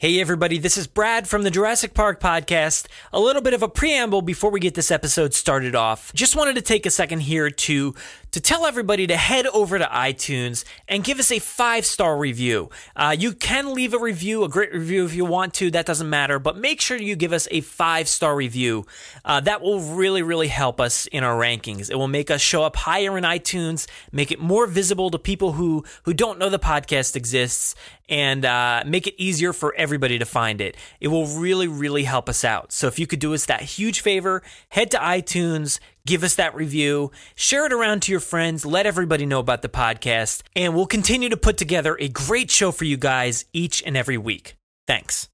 Hey, everybody, this is Brad from the Jurassic Park podcast. A little bit of a preamble before we get this episode started off. Just wanted to take a second here to to tell everybody to head over to iTunes and give us a five star review. Uh, you can leave a review, a great review if you want to, that doesn't matter, but make sure you give us a five star review. Uh, that will really, really help us in our rankings. It will make us show up higher in iTunes, make it more visible to people who, who don't know the podcast exists, and uh, make it easier for everybody to find it. It will really, really help us out. So if you could do us that huge favor, head to iTunes, give us that review, share it around to your friends, let everybody know about the podcast, and we'll continue to put together a great show for you guys each and every week. Thanks.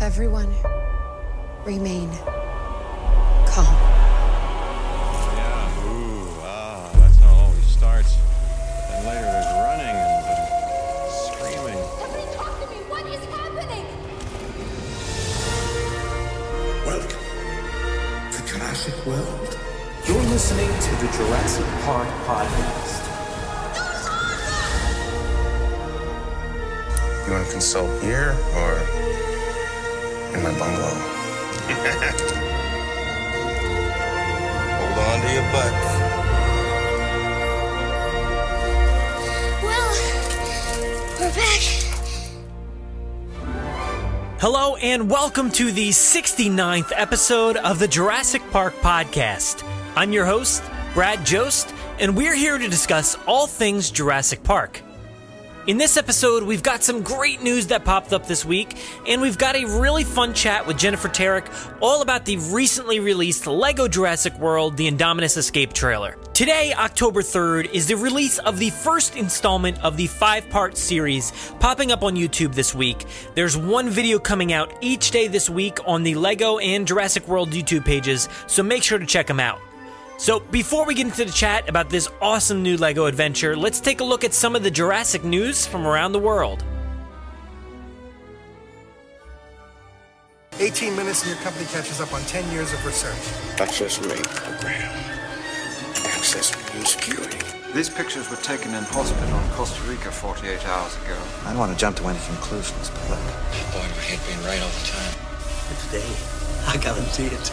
Everyone, remain World. You're listening to the Jurassic Park podcast. You want to consult here or in my bungalow? Hold on to your butts. Well, we're back. Hello, and welcome to the 69th episode of the Jurassic Park podcast. I'm your host, Brad Jost, and we're here to discuss all things Jurassic Park. In this episode, we've got some great news that popped up this week, and we've got a really fun chat with Jennifer Terek all about the recently released LEGO Jurassic World The Indominus Escape trailer. Today, October 3rd, is the release of the first installment of the five part series popping up on YouTube this week. There's one video coming out each day this week on the LEGO and Jurassic World YouTube pages, so make sure to check them out. So, before we get into the chat about this awesome new LEGO adventure, let's take a look at some of the Jurassic news from around the world. 18 minutes and your company catches up on 10 years of research. That's just me program. Access me security. These pictures were taken in hospital in Costa Rica 48 hours ago. I don't want to jump to any conclusions, but look, Boy, do I hate being right all the time. today, I guarantee it.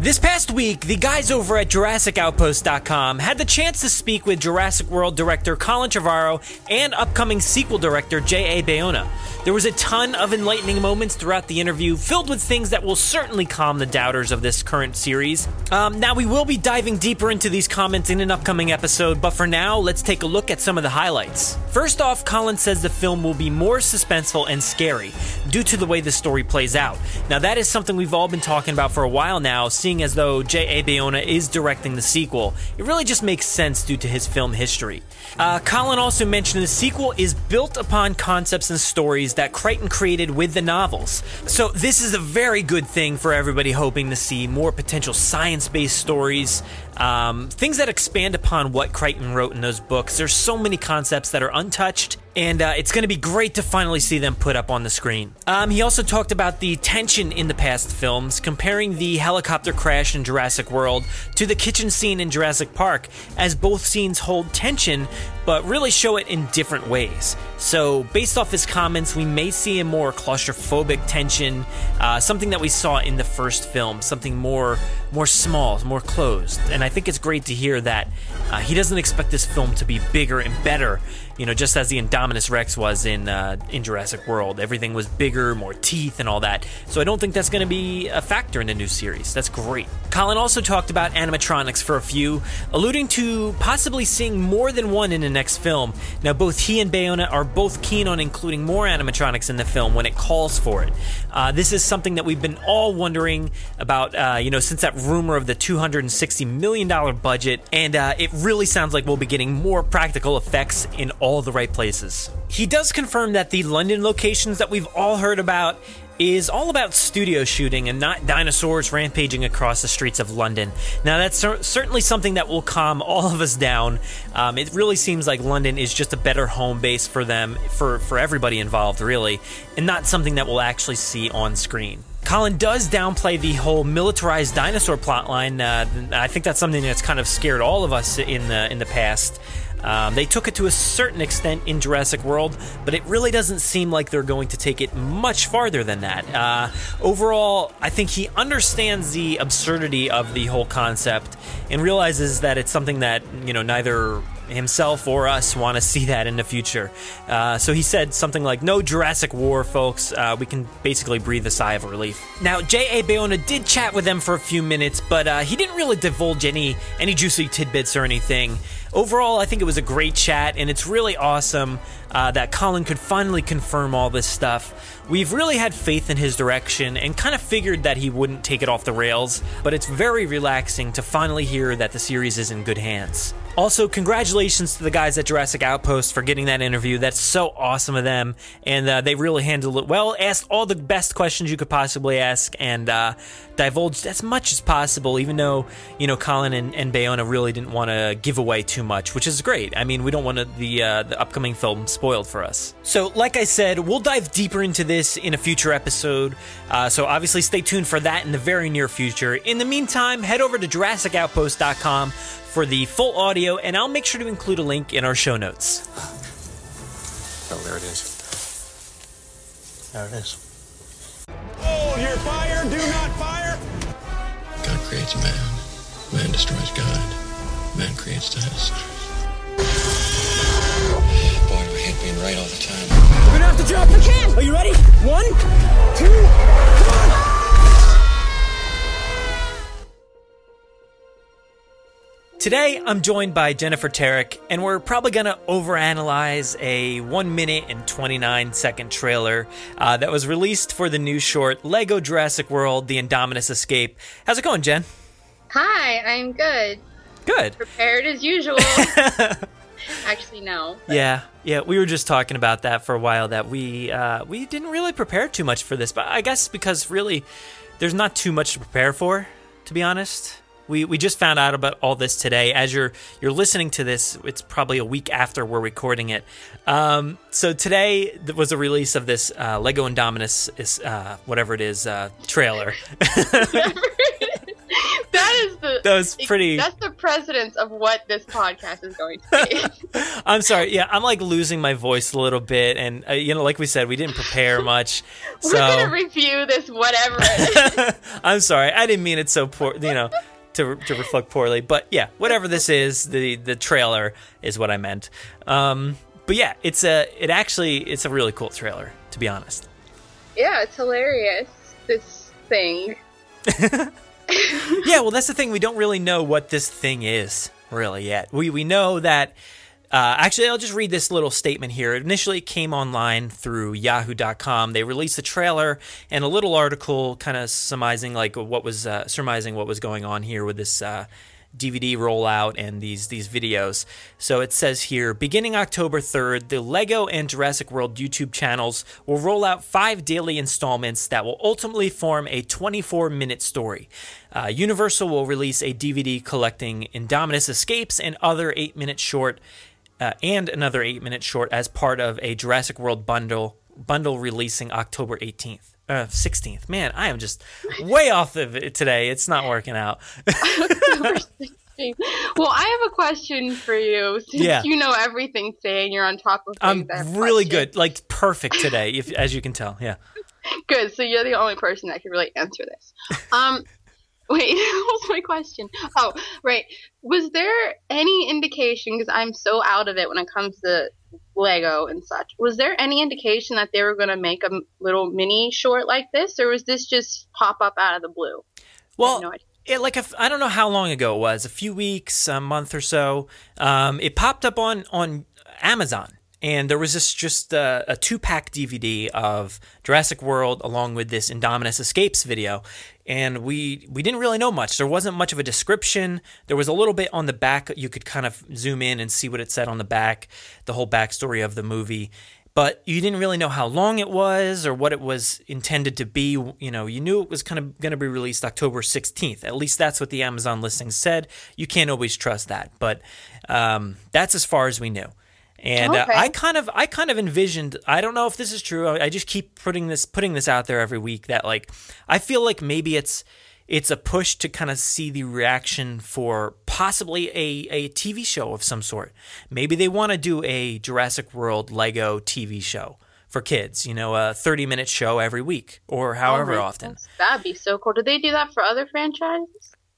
This past week, the guys over at JurassicOutpost.com had the chance to speak with Jurassic World director Colin Trevorrow and upcoming sequel director J.A. Bayona. There was a ton of enlightening moments throughout the interview, filled with things that will certainly calm the doubters of this current series. Um, now, we will be diving deeper into these comments in an upcoming episode, but for now, let's take a look at some of the highlights. First off, Colin says the film will be more suspenseful and scary due to the way the story plays out. Now, that is something we've all been talking about for a while now, seeing as though J.A. Bayona is directing the sequel. It really just makes sense due to his film history. Uh, Colin also mentioned the sequel is built upon concepts and stories that Crichton created with the novels. So, this is a very good thing for everybody hoping to see more potential science based stories, um, things that expand upon what Crichton wrote in those books. There's so many concepts that are untouched, and uh, it's going to be great to finally see them put up on the screen. Um, he also talked about the tension in the past films, comparing the helicopter crash in Jurassic World to the kitchen scene in Jurassic Park, as both scenes hold tension but really show it in different ways. So, based off his comments, we may see a more claustrophobic tension, uh, something that we saw in the first film, something more more small, more closed. And I think it's great to hear that uh, he doesn't expect this film to be bigger and better. You know, just as the Indominus Rex was in uh, in Jurassic World, everything was bigger, more teeth, and all that. So I don't think that's going to be a factor in the new series. That's great. Colin also talked about animatronics for a few, alluding to possibly seeing more than one in the next film. Now, both he and Bayona are both keen on including more animatronics in the film when it calls for it. Uh, this is something that we've been all wondering about, uh, you know, since that rumor of the $260 million budget, and uh, it really sounds like we'll be getting more practical effects in all the right places. He does confirm that the London locations that we've all heard about is all about studio shooting and not dinosaurs rampaging across the streets of London. Now, that's cer- certainly something that will calm all of us down. Um, it really seems like London is just a better home base for them, for, for everybody involved, really, and not something that we'll actually see on screen. Colin does downplay the whole militarized dinosaur plotline. Uh, I think that's something that's kind of scared all of us in the in the past. Um, they took it to a certain extent in Jurassic World, but it really doesn't seem like they're going to take it much farther than that. Uh, overall, I think he understands the absurdity of the whole concept and realizes that it's something that you know neither himself or us want to see that in the future. Uh, so he said something like, No Jurassic War, folks. Uh, we can basically breathe a sigh of relief. Now, J.A. Bayona did chat with them for a few minutes, but uh, he didn't really divulge any, any juicy tidbits or anything. Overall, I think it was a great chat, and it's really awesome uh, that Colin could finally confirm all this stuff. We've really had faith in his direction and kind of figured that he wouldn't take it off the rails, but it's very relaxing to finally hear that the series is in good hands. Also, congratulations to the guys at Jurassic Outpost for getting that interview. That's so awesome of them, and uh, they really handled it well. Asked all the best questions you could possibly ask, and uh, divulged as much as possible. Even though you know Colin and, and Bayona really didn't want to give away too much, which is great. I mean, we don't want the uh, the upcoming film spoiled for us. So, like I said, we'll dive deeper into this in a future episode. Uh, so, obviously, stay tuned for that in the very near future. In the meantime, head over to JurassicOutpost.com for the full audio, and I'll make sure to include a link in our show notes. Oh, there it is. There it is. Hold your fire! Do not fire! God creates man. Man destroys God. Man creates dust. Being right all the time. We're gonna have to jump. We can. Are you ready? One, two, come on! Today, I'm joined by Jennifer Terek, and we're probably going to overanalyze a 1 minute and 29 second trailer uh, that was released for the new short Lego Jurassic World The Indominus Escape. How's it going, Jen? Hi, I'm good. Good. Prepared as usual. Actually, no. but- Yeah, yeah, we were just talking about that for a while. That we uh, we didn't really prepare too much for this, but I guess because really, there's not too much to prepare for, to be honest. We, we just found out about all this today. As you're you're listening to this, it's probably a week after we're recording it. Um, so today was a release of this uh, Lego Indominus, is, uh, whatever it is, uh, trailer. That is the. That was pretty- That's the precedence of what this podcast is going to be. I'm sorry. Yeah, I'm like losing my voice a little bit, and uh, you know, like we said, we didn't prepare much. We're so gonna review this, whatever. It is. I'm sorry. I didn't mean it so poor, you know, to, to reflect poorly. But yeah, whatever this is, the the trailer is what I meant. Um, but yeah, it's a it actually it's a really cool trailer, to be honest. yeah, it's hilarious. This thing. yeah, well, that's the thing. We don't really know what this thing is really yet. We we know that. Uh, actually, I'll just read this little statement here. It initially came online through Yahoo.com. They released the trailer and a little article, kind of surmising like what was uh, surmising what was going on here with this uh, DVD rollout and these these videos. So it says here, beginning October 3rd, the Lego and Jurassic World YouTube channels will roll out five daily installments that will ultimately form a 24-minute story. Uh, Universal will release a DVD collecting Indominus Escapes and other eight-minute short. Uh, and another eight-minute short as part of a Jurassic World bundle bundle releasing October 18th. Uh, 16th. Man, I am just way off of it today. It's not working out. Well, I have a question for you. Since Yeah. you know everything today and you're on top of I'm things. I have really questions. good, like perfect today, if as you can tell. Yeah. Good. So you're the only person that can really answer this. Um, wait, what was my question? Oh, right. Was there any indication? Because I'm so out of it when it comes to Lego and such. Was there any indication that they were going to make a little mini short like this, or was this just pop up out of the blue? Well, no it, like f- I don't know how long ago it was, a few weeks, a month or so. Um, it popped up on on Amazon, and there was this just uh, a two pack DVD of Jurassic World along with this Indominus Escapes video. And we we didn't really know much. There wasn't much of a description. There was a little bit on the back. You could kind of zoom in and see what it said on the back, the whole backstory of the movie but you didn't really know how long it was or what it was intended to be. You know, you knew it was kind of going to be released October 16th. At least that's what the Amazon listing said. You can't always trust that, but um, that's as far as we knew. And uh, I kind of, I kind of envisioned. I don't know if this is true. I, I just keep putting this, putting this out there every week. That like, I feel like maybe it's, it's a push to kind of see the reaction for possibly a, a TV show of some sort. Maybe they want to do a Jurassic World Lego TV show for kids, you know, a 30 minute show every week or however Oh often. goodness, That'd be so cool. Do they do that for other franchises?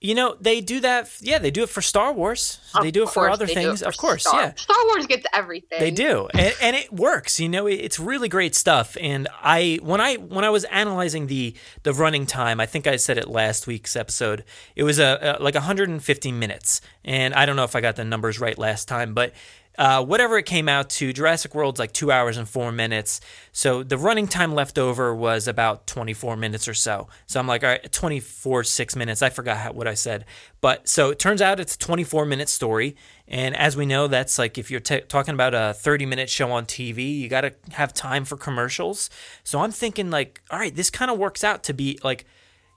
You know, they do that. Yeah, they do it for Star Wars. Of they do it for other they do it things. for Of course, Star- yeah. Star Wars gets everything. They do, and, and it works. You know, it's really great stuff. And I, when I when I was analyzing the the running time, I think I said it last week's episode. It was a, a like 150 minutes, and I don't know if I got the numbers right last time, but. Uh, whatever it came out to, Jurassic World's like two hours and four minutes. So the running time left over was about 24 minutes or so. So I'm like, all right, 24, six minutes. I forgot how, what I said. But so it turns out it's a 24 minute story. And as we know, that's like if you're t- talking about a 30 minute show on TV, you got to have time for commercials. So I'm thinking, like, all right, this kind of works out to be like,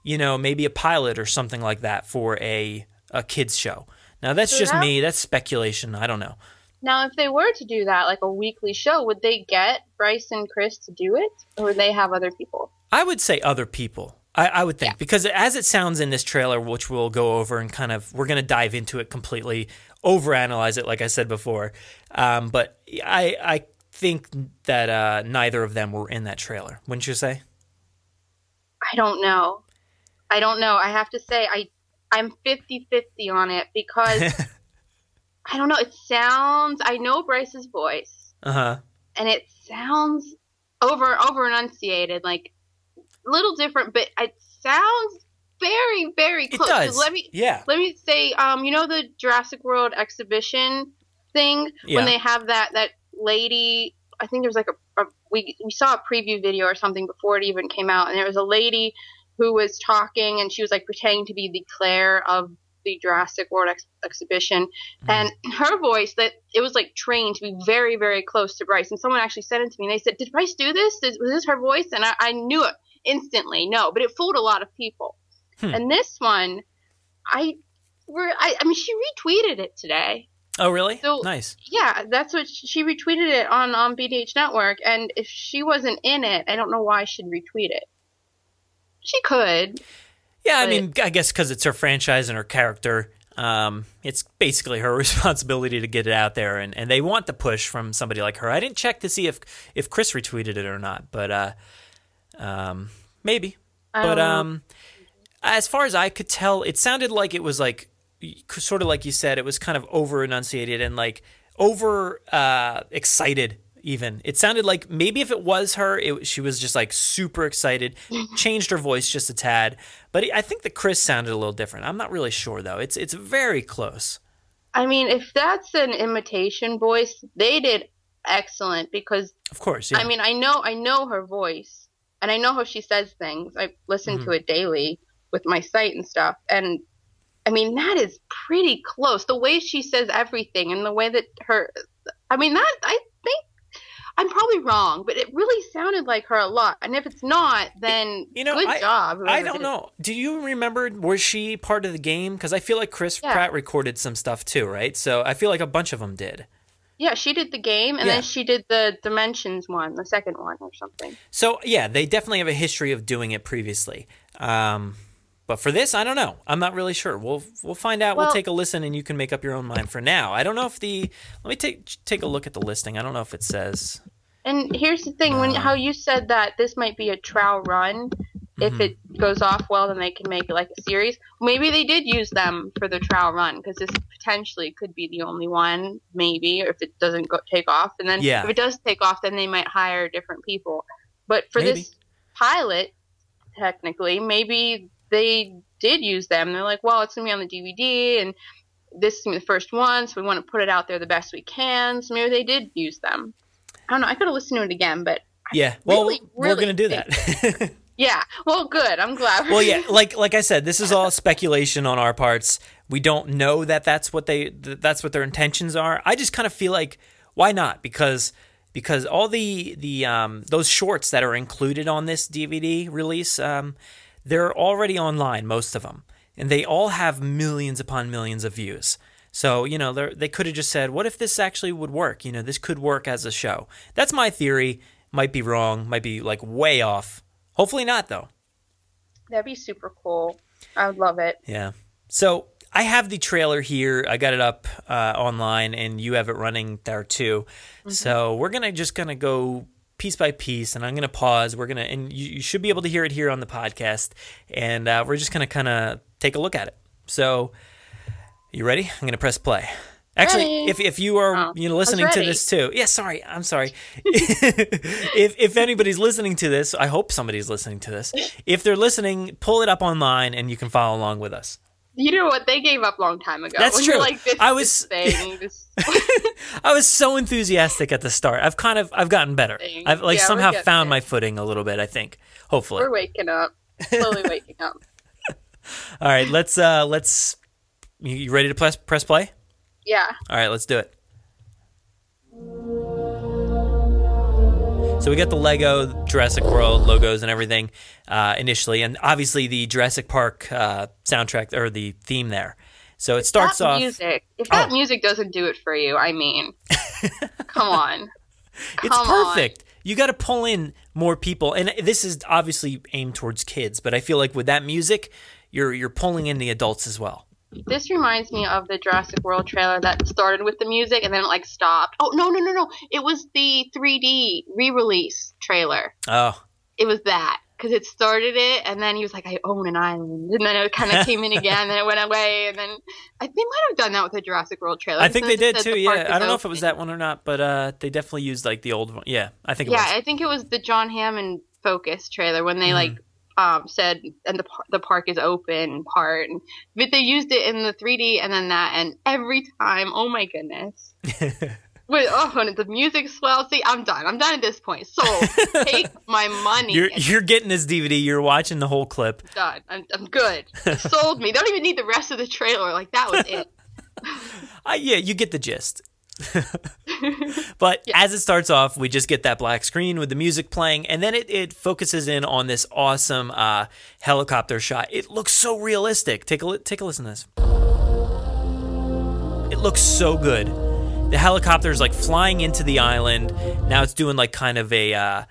you know, maybe a pilot or something like that for a, a kids show. Now, that's just me. That's speculation. I don't know. Now, if they were to do that, like a weekly show, would they get Bryce and Chris to do it, or would they have other people? I would say other people. I, I would think because as it sounds in this trailer, which we'll go over and kind of we're going to dive into it completely, overanalyze it, like I said before. Um, but I I think that uh, neither of them were in that trailer. Wouldn't you say? I don't know. I don't know. I have to say I I'm 50-50 on it because I don't know. It sounds. I know Bryce's voice, Uh huh. and it sounds over over enunciated, like a little different, but it sounds very very It close. 'Cause does. Let me Yeah. let me say, um, you know the Jurassic World exhibition thing Yeah. when they have that that lady. I think there was like a, a we we saw a preview video or something before it even came out, and there was a lady who was talking, and she was like pretending to be the Claire of the Jurassic World ex- exhibition, and her voice that it was like trained to be very very close to Bryce. And someone actually said it to me, and they said, "Did Bryce do this? Did, was this her voice?" And I, I knew it instantly. No, but it fooled a lot of people. Hmm. And this one, I, were I, I mean, she retweeted it today. Oh, really? So- nice. Yeah, that's what she, she retweeted it on on BDH Network. And if she wasn't in it, I don't know why she'd retweet it. She could. Yeah, I mean, I guess because it's her franchise and her character. Um, it's basically her responsibility to get it out there, and, and they want the push from somebody like her. I didn't check to see if if Chris retweeted it or not, but uh, um, maybe. But um, as far as I could tell, it sounded like it was like sort of like you said, it was kind of over enunciated and like over uh, excited. Even it sounded like maybe if it was her, it, she was just like super excited, changed her voice just a tad. But I think that Chris sounded a little different. I'm not really sure though. It's it's very close. I mean, if that's an imitation voice, they did excellent because Of course, yeah. I mean, I know I know her voice and I know how she says things. I listen Mm-hmm. to it daily with my site and stuff and I mean, that is pretty close. The way she says everything and the way that her I mean, that I I'm probably wrong, but it really sounded like her a lot. And if it's not, then You know, good I, job. I don't know. Do you remember? Was she part of the game? Because I feel like Chris Yeah. Pratt recorded some stuff too, right? So I feel like a bunch of them did. Yeah, she did the game and Yeah. then she did the Dimensions one, the second one or something. So yeah, they definitely have a history of doing it previously. Um, but for this, I don't know. I'm not really sure. We'll we'll find out. we'll Well- take a listen, and you can make up your own mind. For now, I don't know if the. Let me take take a look at the listing. I don't know if it says. And here's the thing: Uh. when how you said that this might be a trial run, if Mhm. it goes off well, then they can make it like a series. Maybe they did use them for the trial run because this potentially could be the only one. Maybe if it doesn't go take off, and then Yeah. if it does take off, then they might hire different people. But for Maybe. this pilot, technically, maybe they did use them. They're like, well, it's gonna be on the DVD, and this is gonna be the first one, so we want to put it out there the best we can. So maybe they did use them. I don't know. I could have listened to it again, but Yeah. Well, really, we're really gonna do that. yeah. Well, good. I'm glad. well, yeah. Like like I said, this is all speculation on our parts. We don't know that that's what they that's what their intentions are. I just kind of feel like why not? Because because all the the um, those shorts that are included on this DVD release, um, they're already online, most of them, and they all have millions upon millions of views. So you know they they could have just said, "What if this actually would work? You know, this could work as a show." That's my theory. Might be wrong. Might be like way off. Hopefully not, though. That'd be super cool. I would love it. Yeah. So I have the trailer here. I got it up uh, online, and you have it running there too. Mm-hmm. So we're gonna just gonna go piece by piece, and I'm gonna pause. We're gonna, and you, you should be able to hear it here on the podcast, and uh, we're just gonna kind of take a look at it. So, you ready? I'm gonna press play. Actually, Ready. if, if you are Oh, you know listening to this too, yeah. Sorry, I'm sorry. if if anybody's listening to this, I hope somebody's listening to this. If they're listening, pull it up online and you can follow along with us. You know what? They gave up a long time ago. That's true. Like this, I this was- thing. This, I was so enthusiastic at the start. I've kind of I've gotten better. Thing. I've like Yeah, somehow found it. my footing a little bit. I think. Hopefully. we're waking up. Slowly waking up. All right. Let's uh let's. You, you ready to press press play? Yeah. All right. Let's do it. So we got the Lego Jurassic World logos and everything uh, initially, and obviously the Jurassic Park uh, soundtrack or the theme there. So it starts that off. music. If that Oh. music doesn't do it for you, I mean, come on. It's Come on. perfect. You got to pull in more people, and this is obviously aimed towards kids. But I feel like with that music, you're you're pulling in the adults as well. This reminds me of the Jurassic World trailer that started with the music and then it like stopped. Oh no no no no! It was the 3D re-release trailer. Oh, It was that because it started it and then he was like, "I own an island," and then it kind of came in again, and then it went away, and then I they might have done that with the Jurassic World trailer. I think they did too. the Yeah, I don't know if it was that one or not, but uh, they definitely used like the old one. Yeah, I think it Yeah, was. I think it was the John Hammond Focus trailer when they Mhm. like um, said and the the park is open part, and, but they used it in the 3D and then that, and every time, oh my goodness. Wait, oh, and the music swells. See, I'm done. I'm done at this point. So take my money. You're you're getting this DVD. You're watching the whole clip. done. I'm, I'm good. Sold me. They don't even need the rest of the trailer. Like that was it. Uh, yeah, you get the gist. but as it starts off, we just get that black screen with the music playing, and then it, it focuses in on this awesome uh, helicopter shot. It looks so realistic. Take a take a listen to this. It looks so good. The helicopter is like flying into the island. Now it's doing like kind of a, uh,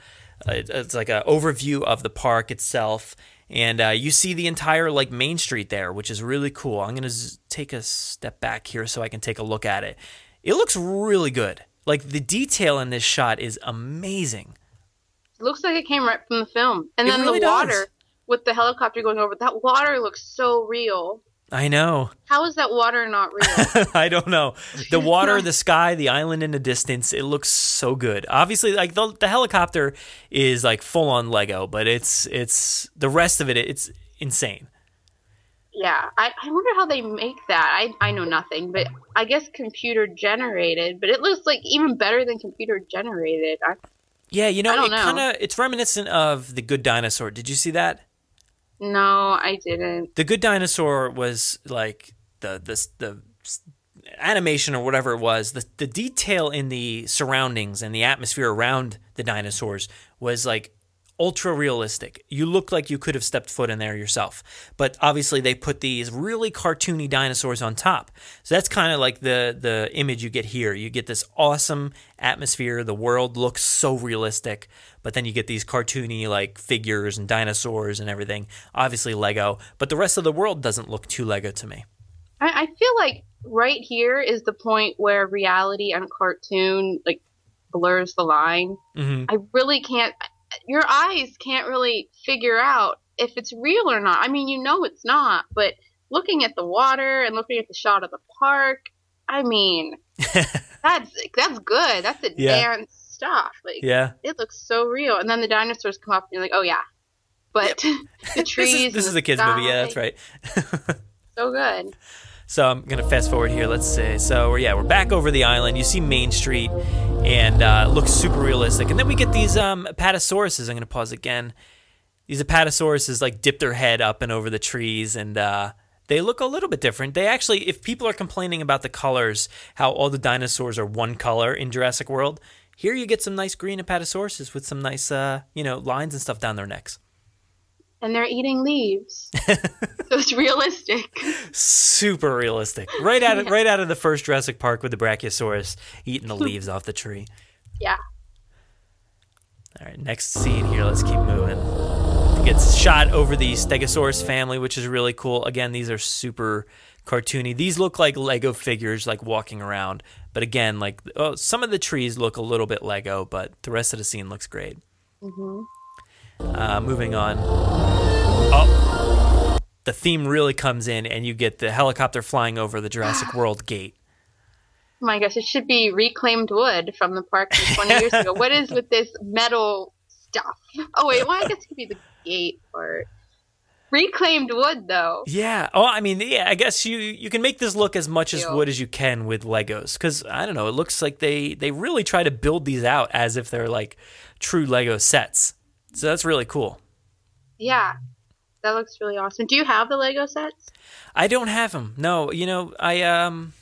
it's like an overview of the park itself, and uh, you see the entire like Main Street there, which is really cool. I'm gonna z- take a step back here so I can take a look at it. It looks really good. Like the detail in this shot is amazing. It looks like it came right from the film. And It then really the does. water with the helicopter going over. That water looks so real. I know. How is that water not real? I don't know. The water, the sky, the island in the distance, it looks so good. Obviously, like the, the helicopter is like full on Lego, but it's it's the rest of it it's insane. Yeah, I, I wonder how they make that. I, I know nothing, but I guess computer generated. But it looks like even better than computer generated. I, Yeah, you know, it kind of it's reminiscent of The Good Dinosaur. Did you see that? no, I didn't. The Good Dinosaur was like the the the animation or whatever it was. The the detail in the surroundings and the atmosphere around the dinosaurs was like ultra realistic. You look like you could have stepped foot in there yourself. But obviously they put these really cartoony dinosaurs on top. So that's kind of like the the image you get here. You get this awesome atmosphere. The world looks so realistic, but then you get these cartoony like figures and dinosaurs and everything. Obviously Lego, but the rest of the world doesn't look too Lego to me. I, I feel like right here is the point where reality and cartoon like blurs the line. Mhm. I really can't. Your eyes can't really figure out if it's real or not. I mean, you know it's not, but looking at the water and looking at the shot of the park, I mean, that's that's good. That's Yeah. advanced stuff. Like, Yeah. it looks so real. And then the dinosaurs come up, and you're like, oh yeah. But the This trees. is, this is a kids movie. Yeah, that's right. So good. So I'm gonna fast forward here. Let's say so. Yeah, we're back over the island. You see Main Street, and uh, it looks super realistic. And then we get these um, apatosauruses. I'm gonna pause again. These apatosauruses like dip their head up and over the trees, and uh, they look a little bit different. They actually, if people are complaining about the colors, how all the dinosaurs are one color in Jurassic World, here you get some nice green apatosauruses with some nice, uh, you know, lines and stuff down their necks. And they're eating leaves. so it's realistic. super realistic. Right out of right out of the first Jurassic Park with the Brachiosaurus eating the leaves off the tree. Yeah. All right, next scene here. Let's keep moving. We it's shot over the Stegosaurus family, which is really cool. Again, these are super cartoony. These look like Lego figures, like walking around. But again, like oh, some of the trees look a little bit Lego, but the rest of the scene looks great. Mm-hmm. Uh, moving on. Oh, the theme really comes in, and you get the helicopter flying over the Jurassic World gate. Oh my gosh, it should be reclaimed wood from the park from 20 years ago. What is with this metal stuff? Oh wait, well I guess it could be the gate part. Reclaimed wood though. Yeah. Oh, I mean, yeah. I guess you you can make this look as much as wood as you can with Legos, because I don't know. It looks like they they really try to build these out as if they're like true Lego sets. So that's really cool. Yeah, that looks really awesome. Do you have the Lego sets? I don't have them. No, you know, I um,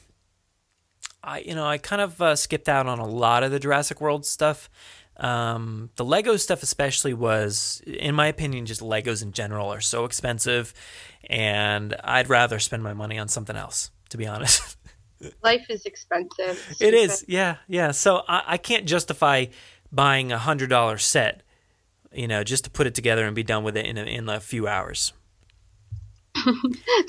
I you know, I kind of uh, skipped out on a lot of the Jurassic World stuff. Um, the Lego stuff, especially, was, in my opinion, just Legos in general are so expensive, and I'd rather spend my money on something else, to be honest. Life is expensive. It's it is, yeah, yeah. So I, I can't justify buying a hundred dollar set, you know, just to put it together and be done with it in a, in a few hours.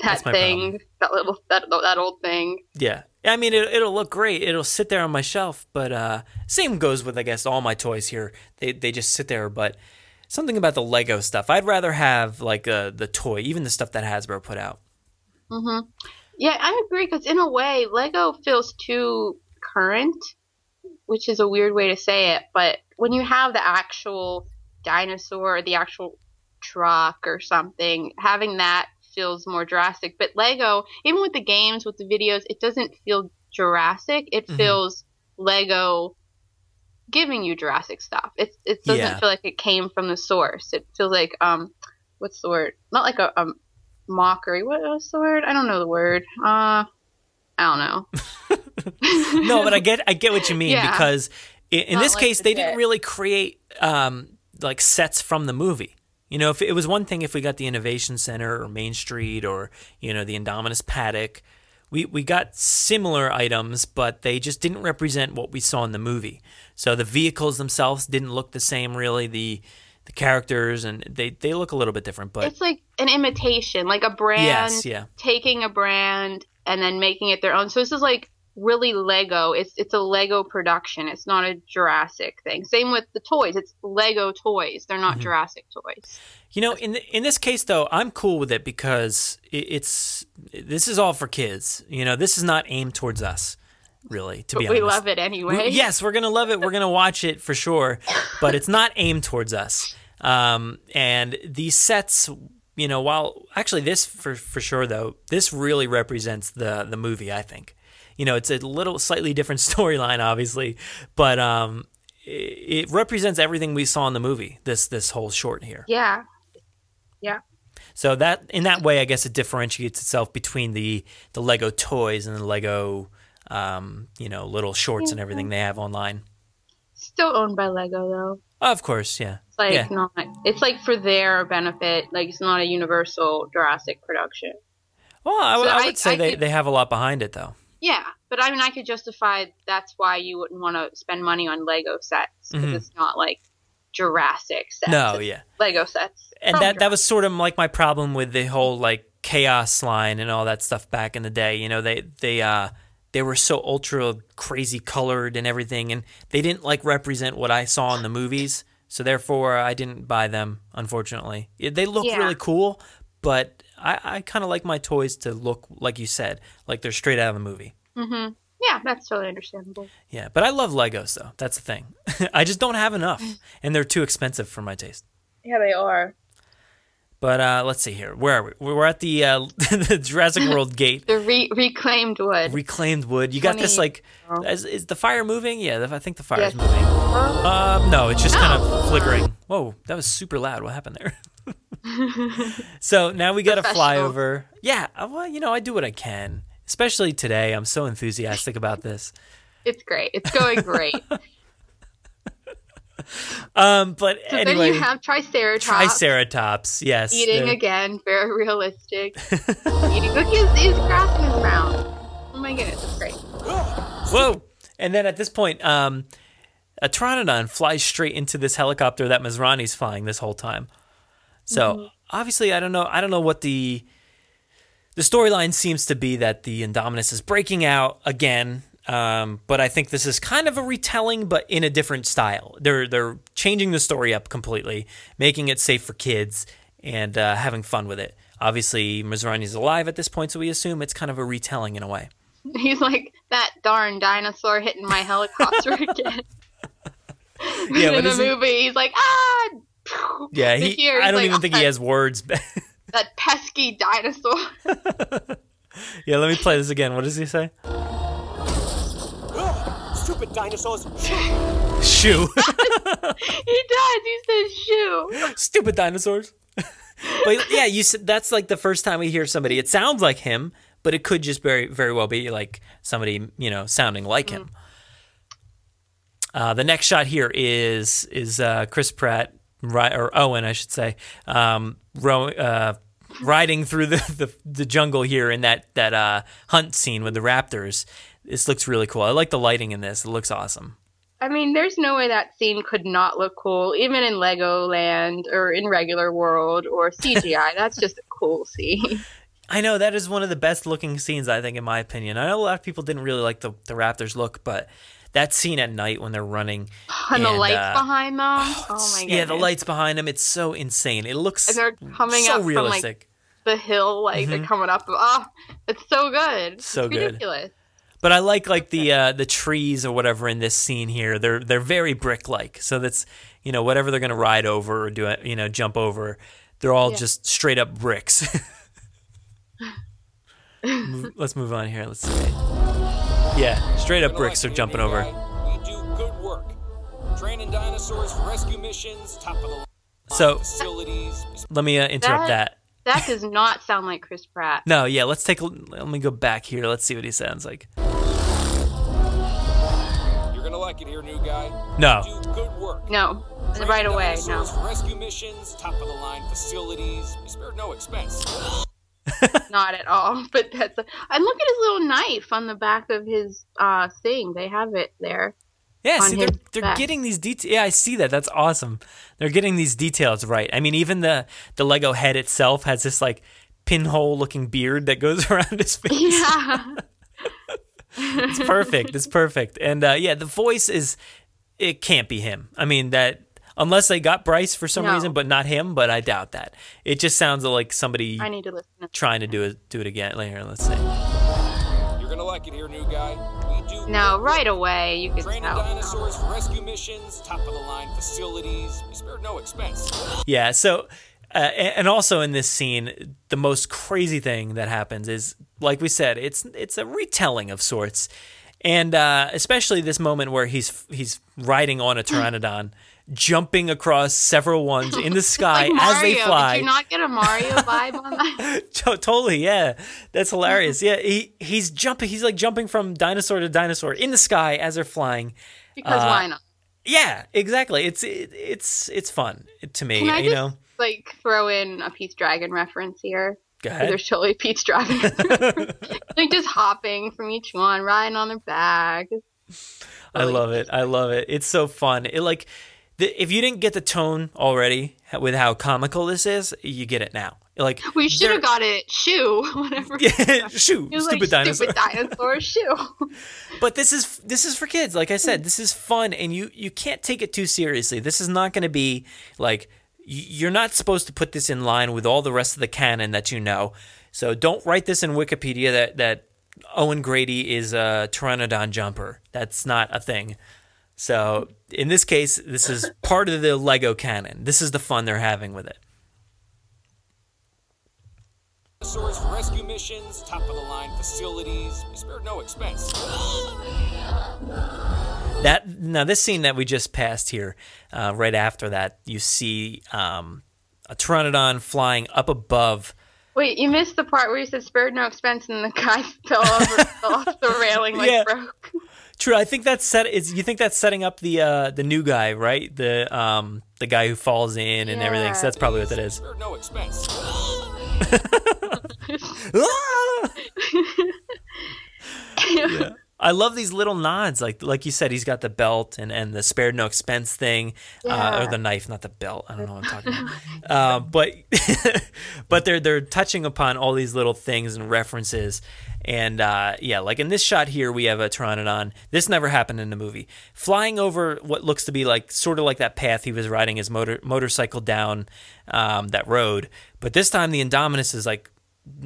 that thing, that little that that old thing. Yeah, I mean, it, it'll look great. It'll sit there on my shelf, but uh, same goes with I guess all my toys here. They they just sit there. But something about the Lego stuff, I'd rather have like uh, the toy, even the stuff that Hasbro put out. Mm-hmm. Yeah, I agree because in a way, Lego feels too current, which is a weird way to say it. But when you have the actual dinosaur, or the actual truck or something, having that feels more Jurassic. But Lego, even with the games, with the videos, it doesn't feel Jurassic. It Mm-hmm. feels Lego giving you Jurassic stuff. It it doesn't Yeah. feel like it came from the source. It feels like um, what's the word? Not like a, a mockery. What was the word? I don't know the word. Uh, I don't know. no, but I get I get what you mean Yeah. because in, in this like case the they didn't really create um, like sets from the movie. You know, if it was one thing if we got the Innovation Center or Main Street or you know the Indominus Paddock, we we got similar items, but they just didn't represent what we saw in the movie. So the vehicles themselves didn't look the same really. The the characters and they they look a little bit different, but it's like an imitation, like a brand Yes, yeah. taking a brand and then making it their own. So this is like really Lego. It's it's a Lego production. It's not a Jurassic thing. Same with the toys. It's Lego toys. They're Mm-hmm. not Jurassic toys. You know, in in this case though, I'm cool with it because it, it's this is all for kids. You know, this is not aimed towards us, really. To But be honest, we love it anyway. We- yes, we're gonna love it. We're gonna watch it for sure, but it's not aimed towards us. Um, and these sets, you know, while actually this for for sure though, this really represents the the movie. I think, you know, it's a little slightly different storyline, obviously, but um, it, it represents everything we saw in the movie. This this whole short here. Yeah. Yeah. So that in that way, I guess it differentiates itself between the the Lego toys and the Lego, um, you know, little shorts and everything they have online. Still owned by Lego though. Of course, yeah. It's like yeah. not. It's like for their benefit. Like it's not a Universal Jurassic production. Well, I, would- So I I- would say I they, could- they have a lot behind it, though. Yeah, but I mean, I could justify that's why you wouldn't want to spend money on Lego sets because Mhm. it's not like Jurassic sets. No, yeah. Lego sets. And that that was sort of like my problem with the whole like chaos line and all that stuff back in the day. You know, they they uh they were so ultra crazy colored and everything, and they didn't like represent what I saw in the movies. So therefore, I didn't buy them. Unfortunately, they look Yeah. really cool, but I, I kind of like my toys to look like you said, like they're straight out of the movie. Mm-hmm. Yeah, that's totally understandable. Yeah, but I love Legos though. That's the thing. I just don't have enough, and they're too expensive for my taste. Yeah, they are. But uh, let's see here. Where are we? We're at the uh, the Jurassic World gate. The re- reclaimed wood. Reclaimed wood. You got this 20 like, is, is the fire moving? Yeah, I think the fire Yes. is moving. Uh, no, it's just kind of flickering. Whoa, that was super loud. What happened there? So now we got to fly Professional. over. Yeah, uh, well, you know, I do what I can. Especially today, I'm so enthusiastic about this. It's great. It's going great. Um, but so anyway, then you have Triceratops Triceratops. Yes, eating they're- again, very realistic. eating cookies, he's grass in his mouth. Oh my goodness, it's great. Whoa! And then at this point, um, a Pteranodon flies straight into this helicopter that Masrani's flying this whole time. So Mm-hmm. obviously, I don't know. I don't know what the the storyline seems to be that the Indominus is breaking out again. Um, but I think this is kind of a retelling, but in a different style. They're they're changing the story up completely, making it safe for kids and uh, having fun with it. Obviously, Masrani's alive at this point, so we assume it's kind of a retelling in a way. He's like that darn dinosaur hitting my helicopter again. Yeah, in the is he- movie, he's like, ah. Yeah, he. here I don't like, even think "Oh, he has words. That pesky dinosaur. yeah, let me play this again. What does he say? Stupid dinosaurs. Shoo. he does. He says shoo. Stupid dinosaurs. but yeah, you said that's like the first time we hear somebody. It sounds like him, but it could just very very well be like somebody you know sounding like him. Uh, the next shot here is is uh, Chris Pratt ri- or Owen, I should say, um, row, uh, riding through the, the, the jungle here in that that uh, hunt scene with the raptors. This looks really cool. I like the lighting in this. It looks awesome. I mean, there's no way that scene could not look cool, even in Legoland or in regular world or CGI. That's just a cool scene. I know that is one of the best looking scenes, I think, in my opinion. I know a lot of people didn't really like the, the Raptors look, but that scene at night when they're running And, the lights uh, behind them. Oh, my god. yeah, the lights behind them, it's so insane. It looks And they're coming so up realistic. from like the hill, like they're Mhm. coming up. Oh, it's so good. So it's good. ridiculous. But I like like the uh, the trees or whatever in this scene here. They're they're very brick like. So that's you know whatever they're gonna ride over or do it, you know jump over, they're all Yeah. just straight up bricks. Let's move on here. Let's see. Yeah, straight up bricks are jumping over. We do good work. Training dinosaurs for rescue missions, top of the So facilities. let me uh, interrupt that. That does not sound like Chris Pratt. No, yeah, let's take a let me go back here. Let's see what he sounds like. You're gonna like it here, new guy. No. Do good work. No, Training right away. No. rescue missions, top of the line facilities. We spared no expense. not at all. But that's. A, and look at his little knife on the back of his uh thing. They have it there. Yeah, see, they're they're getting these details. Yeah, I see that. That's awesome. They're getting these details right. I mean, even the the Lego head itself has this like pinhole looking beard that goes around his face. Yeah. it's perfect. It's perfect. And uh, yeah, the voice is it can't be him. I mean that unless they got Bryce for some No. reason, but not him. But I doubt that. It just sounds like somebody I need to listen. To trying to do it do it again later. Let's see. You're gonna like it here, new guy. We do no, right away you can Training tell. dinosaurs for rescue missions, top of the line facilities. We spared no expense. Yeah. So, uh, and and also in this scene, the most crazy thing that happens is, like we said, it's it's a retelling of sorts, and uh, especially this moment where he's he's riding on a pteranodon, jumping across several ones in the sky like as they fly. Did you not get a Mario vibe on that? Totally, yeah, that's hilarious. Yeah, he he's jumping. He's like jumping from dinosaur to dinosaur in the sky as they're flying. Because Uh, why not? Yeah, exactly. It's it, it's it's fun to me. Can I you just know. like throw in a Pete's Dragon reference here? Go ahead. There's totally Pete's Dragon. like just hopping from each one, riding on their back. I love it. I love it. It's so fun. It like the, if you didn't get the tone already with how comical this is, you get it now. Like We should have got it shoe, whatever. Shoe, It stupid like, dinosaur. Stupid dinosaur shoe. But this is this is for kids. Like I said, this is fun, and you you can't take it too seriously. This is not going to be like you're not supposed to put this in line with all the rest of the canon that you know. So don't write this in Wikipedia that that Owen Grady is a pteranodon jumper. That's not a thing. So in this case, this is part of the Lego canon. This is the fun they're having with it. Dinosaurs for rescue missions, top of the line facilities. Spared no expense. That now this scene that we just passed here, uh, right after that, you see um, a pteranodon flying up above. Wait, you missed the part where you said spared no expense and the guy fell over fell off the railing like Yeah. broke. True, I think that's set. Is you think that's setting up the uh, the new guy, right? The um the guy who falls in and everything. So that's probably what that is. Spared no expense. yeah. I love these little nods. Like like you said, he's got the belt and, and the spared no expense thing, uh, or the knife, not the belt. I don't know what I'm talking about. uh, but but they're they're touching upon all these little things and references. And uh, yeah, like in this shot here, we have a Pteranodon. This never happened in the movie. Flying over what looks to be like sort of like that path he was riding his motor motorcycle down um, that road. But this time the Indominus is like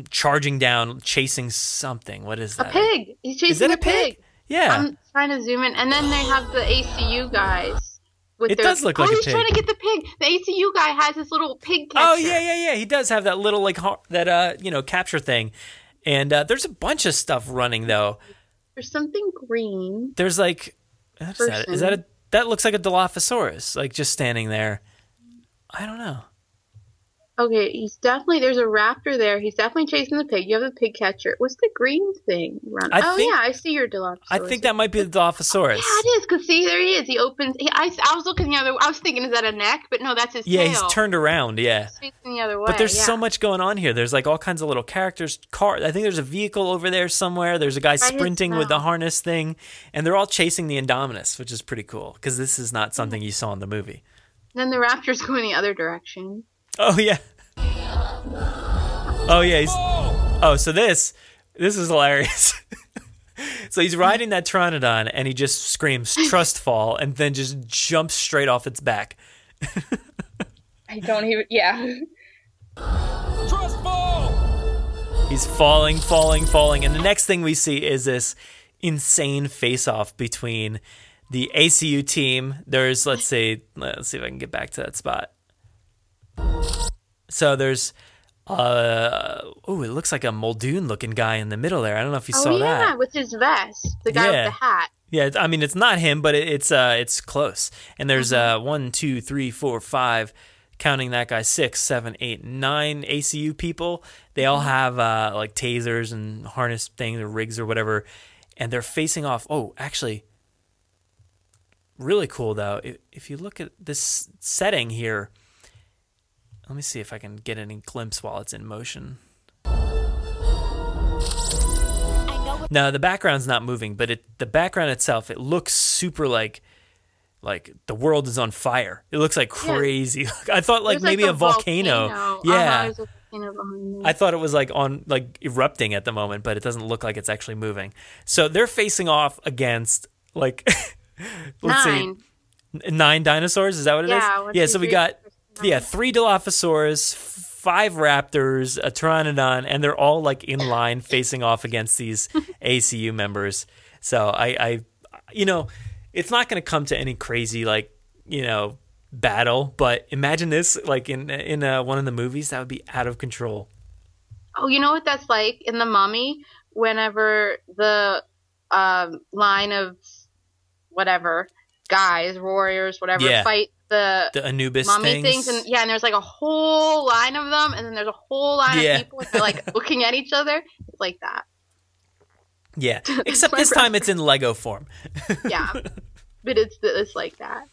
charging down, chasing something. What is that? A pig. He's chasing Is it a a pig? Yeah. I'm trying to zoom in, and then they have the ACU guys. With It their, does look oh, like a he's pig. trying to get the pig. The ACU guy has this little pig catcher. Oh yeah, yeah, yeah. He does have that little like har- that uh you know capture thing, and uh, there's a bunch of stuff running though. There's something green. There's like, what's that? Is that a that looks like a Dilophosaurus like just standing there? I don't know. Okay, he's definitely there's a raptor there. He's definitely chasing the pig. You have the pig catcher. What's the green thing? Run. Oh think- yeah, I see your Dilophosaurus. I think that might be the Dilophosaurus. Yeah, it is. Cause see, there he is. He opens. He, I, I was looking the other. I was thinking, is that a neck? But no, that's his Yeah, tail. he's turned around. Yeah. He's facing the other way. But there's yeah. so much going on here. There's like all kinds of little characters. Car. I think there's a vehicle over there somewhere. There's a guy sprinting with the harness thing, and they're all chasing the Indominus, which is pretty cool because this is not something you saw in the movie. Then the raptor's going the other direction. Oh yeah. Oh yeah. He's, oh, so this this is hilarious. so he's riding that Pteranodon and he just screams "trust fall" and then just jumps straight off its back. I don't even. Yeah. Trust fall! He's falling, falling, falling, and the next thing we see is this insane face-off between the ACU team. There's let's see, let's see if I can get back to that spot. So there's uh oh, it looks like a Muldoon looking guy in the middle there. I don't know if you oh saw yeah, that. Yeah, with his vest, the guy Yeah. with the hat. Yeah, I mean it's not him, but it, it's uh it's close. And there's Mm-hmm. uh one, two, three, four, five, counting that guy six, seven, eight, nine ACU people. They all Mm-hmm. have uh like tasers and harness things or rigs or whatever, and they're facing off. Oh, actually, really cool though. If, if you look at this setting here, let me see if I can get any glimpse while it's in motion. No, the background's not moving, but it the background itself it looks super like like the world is on fire. It looks like Yeah. crazy. I thought like There's, maybe a a volcano. Uh-huh, Yeah. there's a volcano behind me. I thought it was like on like erupting at the moment, but it doesn't look like it's actually moving. So they're facing off against like let's Nine. see nine dinosaurs. Is that what it is? Yeah, one, yeah. So we got yeah three Dilophosaurus, five raptors, a Pteranodon, and they're all like in line facing off against these ACU members. So I, I you know, it's not going to come to any crazy like you know battle, but imagine this like in in uh, one of the movies that would be out of control. Oh, you know what that's like in the Mummy? Whenever the um, line of whatever guys, warriors, whatever, Yeah. fight the, The Anubis mummy things. things. and yeah, and there's like a whole line of them, and then there's a whole line Yeah. of people, and they're like looking at each other. It's like that. Yeah, except this time it's in Lego form. Yeah, but it's it's like that.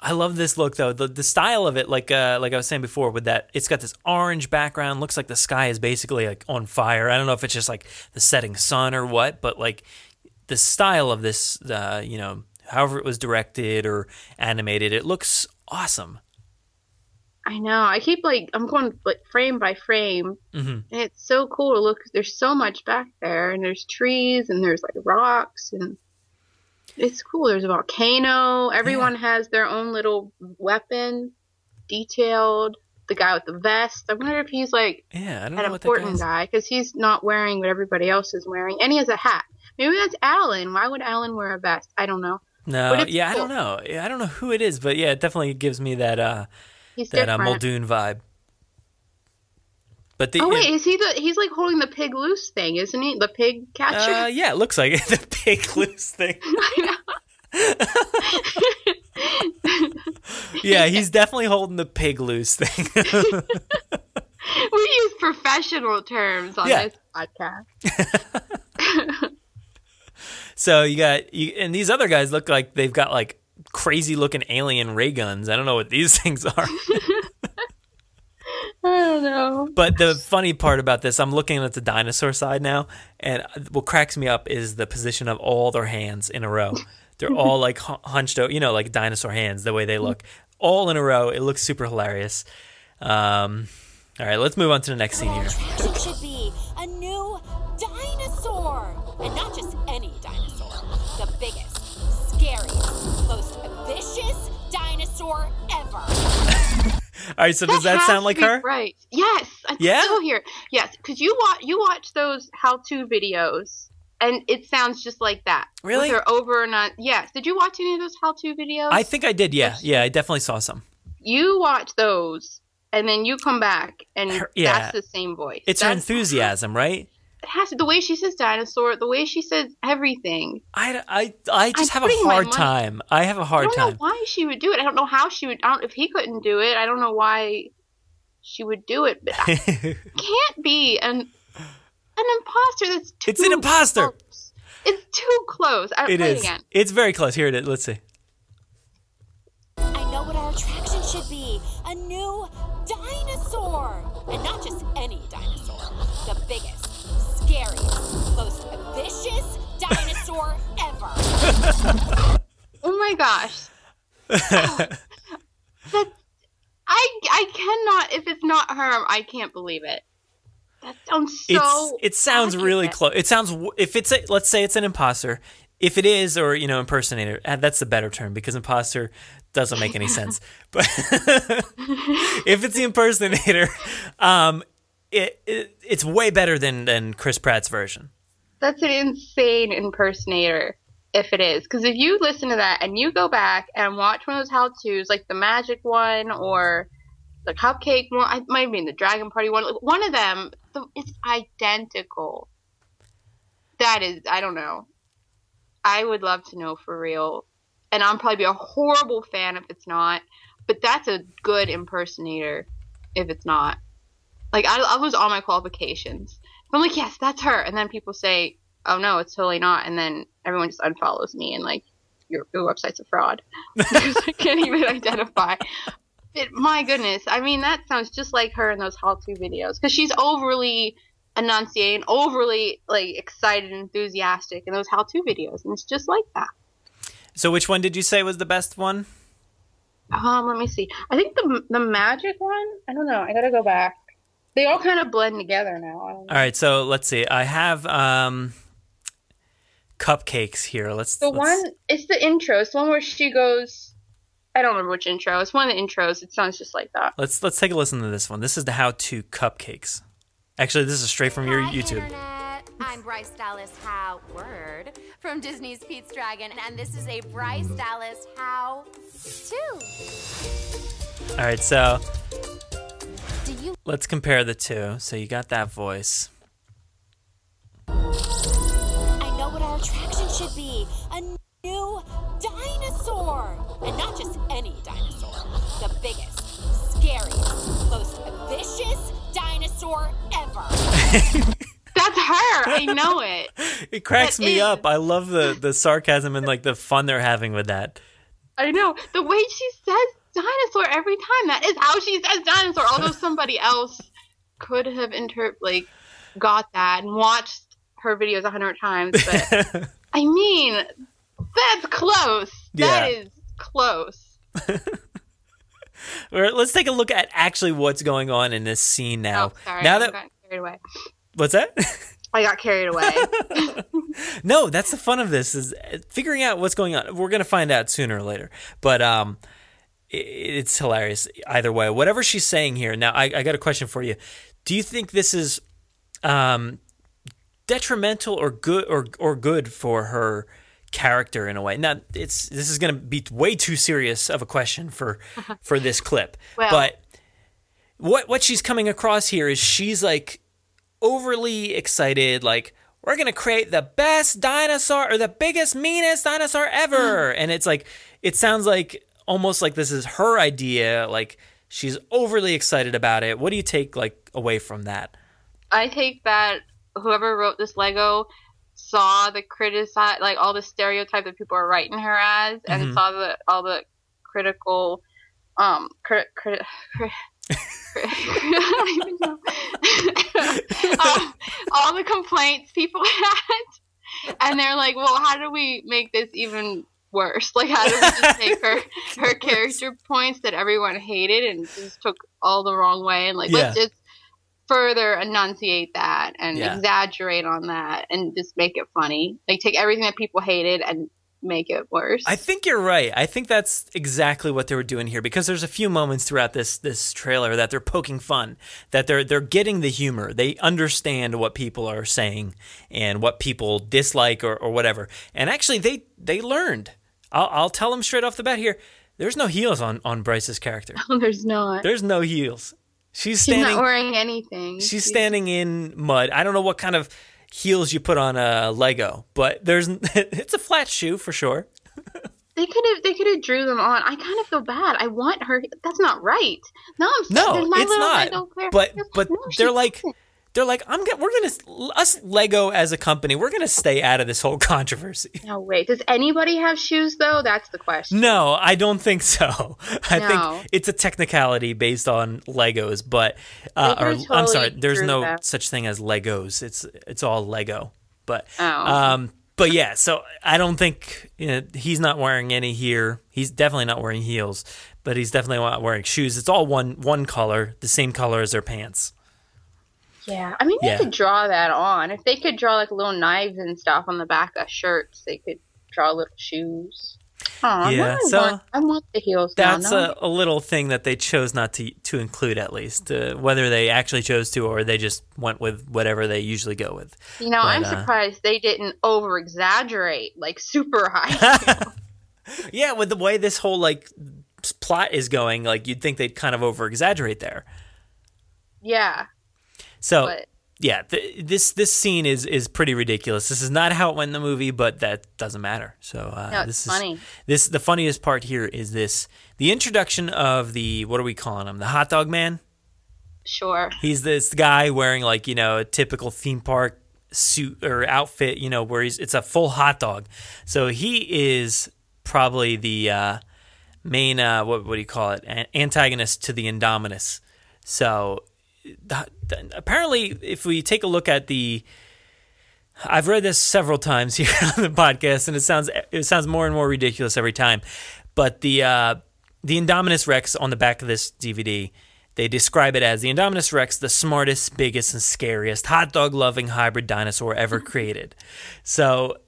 I love this look though. The the style of it, like uh, like I was saying before, with that it's got this orange background. Looks like the sky is basically like on fire. I don't know if it's just like the setting sun or what, but like the style of this, uh, you know, however it was directed or animated, it looks awesome. I know. I keep like I'm going like frame by frame, hmm and it's so cool to look. There's so much back there, and there's trees, and there's like rocks, and it's cool. There's a volcano. Everyone has their own little weapon, detailed. The guy with the vest. I wonder if he's like Yeah, an important guy because he's not wearing what everybody else is wearing, and he has a hat. Maybe that's Alan. Why would Alan wear a vest? I don't know. No, yeah, I don't know. Yeah, I don't know who it is, but yeah, it definitely gives me that uh He's that uh. Muldoon vibe. But the oh wait, is he the? He's like holding the pig loose thing, isn't he? The pig catcher. uh, yeah, it looks like it. the pig loose thing. yeah, he's definitely holding the pig loose thing. we use professional terms on Yeah. this podcast. So you got you, and these other guys look like they've got like crazy looking alien ray guns. I don't know what these things are. I don't know. know. But the funny part about this, I'm looking at the dinosaur side now, and what cracks me up is the position of all their hands in a row. They're all like hunched out, you know, like dinosaur hands, the way they look, all in a row. It looks super hilarious. Um, all right, let's move on to the next scene here. attraction should be a new dinosaur. And not All right, so does that sound like her? Right. Yes. I Yeah? Still here. Yes, because you watch you watch those how-to videos, and it sounds just like that. Really? They're over and on. Yes. Did you watch any of those how-to videos? I think I did. Yeah, yeah, I definitely saw some. you watch those, and then you come back, and Her- yeah. that's the same voice. It's her That's- enthusiasm, right? It has to, the way she says dinosaur, the way she says everything. I, I, I just I'm have a hard time. I have a hard time. I don't know time. why she would do it. I don't know how she would. I don't, if he couldn't do it, I don't know why she would do it. But I can't be an an imposter. That's too It's an imposter. Close. It's too close. I, It play is. It again. It's very close. Here it is. Let's see. I know what our attraction should be a new dinosaur. And not just any dinosaur, the biggest, scariest, most vicious dinosaur ever. Oh my gosh. Oh, that's, I I cannot. If it's not her, I can't believe it. That sounds so. it's it sounds really close. It sounds if it's a, let's say it's an imposter. If it is, or you know, impersonator, uh, that's the better term because imposter doesn't make any sense. But if it's the impersonator, um, it, it it's way better than than Chris Pratt's version. That's an insane impersonator. If it is, because if you listen to that and you go back and watch one of those how tos, like the magic one or the cupcake one, I might mean the dragon party one, one of them, the, it's identical. That is, I don't know. I would love to know for real, and I'll probably be a horrible fan if it's not. But that's a good impersonator if it's not. Like I, I lose all my qualifications. I'm like, yes, that's her, and then people say, oh no, it's totally not, and then everyone just unfollows me and like, your, your website's a fraud because I can't even identify. It, my goodness, I mean that sounds just like her in those how-to videos because she's overly enunciating, overly like excited and enthusiastic in those how-to videos, and it's just like that. So which one did you say was the best one? Um, let me see. I think the the magic one. I don't know. I gotta go back. They all kind of blend together now. I don't know. All right, so let's see. I have um cupcakes here. Let's The let's- one, it's the intro. It's the one where she goes. I don't remember which intro. It's one of the intros. It sounds just like that. Let's let's take a listen to this one. This is the how to cupcakes. Actually, this is straight from your YouTube. Internet. I'm Bryce Dallas Howard from Disney's Pete's Dragon, and this is a Bryce Dallas How To. All right, so Do you let's compare the two. So you got that voice. I know what our attraction should be a new dinosaur. And not just any dinosaur, the biggest, scariest, most vicious dinosaur ever. That's her. I know it. It cracks That me is- up. I love the the sarcasm and like the fun they're having with that. I know the way she says dinosaur every time. That is how she says dinosaur. Although somebody else could have inter like got that and watched her videos a hundred times, but I mean, that's close. That Yeah. is close. Let's take a look at actually what's going on in this scene now. Oh, sorry, now I that got carried away. what's that? I got carried away. no, that's the fun of this is figuring out what's going on. We're gonna find out sooner or later, but um, it's hilarious either way. Whatever she's saying here. Now, I, I got a question for you. Do you think this is um detrimental or good or or good for her character in a way? Now, it's this is gonna be way too serious of a question for for this clip, Well- but what what she's coming across here is she's like overly excited like we're gonna create the best dinosaur or the biggest meanest dinosaur ever and it's like it sounds like almost like this is her idea like she's overly excited about it what do you take like away from that I take that whoever wrote this Lego saw the criticize like all the stereotype that people are writing her as, and Mhm. saw the all the critical, um, crit, crit, crit, crit, I don't don't even know. um, all the complaints people had, and they're like, "Well, how do we make this even worse? Like, how do we just take her her character points that everyone hated and just took all the wrong way, and like Yeah. let's just further enunciate that and Yeah. exaggerate on that and just make it funny. Like, take everything that people hated and make it worse." I think you're right. I think that's exactly what they were doing here because there's a few moments throughout this this trailer that they're poking fun, that they're they're getting the humor. They understand what people are saying and what people dislike or, or whatever. And actually, they they learned. I'll, I'll tell them straight off the bat here. There's no heels on on Bryce's character. Oh, there's not. There's no heels. She's She's standing. not wearing anything. She's standing in mud. I don't know what kind of heels you put on a Lego, but there's it's a flat shoe for sure. They could have they could have drew them on. I kind of feel bad. I want her. That's not right. No, I'm No, it's not. But but no, they're like doesn't. They're like I'm gonna we're gonna us Lego as a company we're gonna stay out of this whole controversy. No wait. Does anybody have shoes though? That's the question. No, I don't think so. I No. think it's a technicality based on Legos, but uh, or, could've I'm sorry, there's no that. such thing as Legos. It's it's all Lego. But Oh. um, but yeah, so I don't think you know, he's not wearing any here. He's definitely not wearing heels, but he's definitely not wearing shoes. It's all one one color, the same color as their pants. Yeah, I mean they could draw that on. If they could draw like little knives and stuff on the back of shirts, they could draw little shoes. Aw, Yeah, I so want, I want the heels. That's Now a, a little thing that they chose not to to include at least, uh, whether they actually chose to or they just went with whatever they usually go with. You know, But, I'm uh, surprised they didn't over exaggerate like super high. Yeah, with the way this whole like plot is going, like you'd think they'd kind of over exaggerate there. yeah. So But- yeah, th- this this scene is is pretty ridiculous. This is not how it went in the movie, but that doesn't matter. So uh, No, this funny. is this the funniest part here is this the introduction of the what are we calling him the hot dog man. Sure. He's this guy wearing like you know a typical theme park suit or outfit, you know, where he's it's a full hot dog. So he is probably the uh, main uh, what what do you call it An- antagonist to the Indominus. So the, the- apparently, if we take a look at the I've read this several times here on the podcast, and it sounds it sounds more and more ridiculous every time. But the uh, the Indominus Rex on the back of this DVD, they describe it as the Indominus Rex, the smartest, biggest, and scariest hot dog loving hybrid dinosaur ever created. So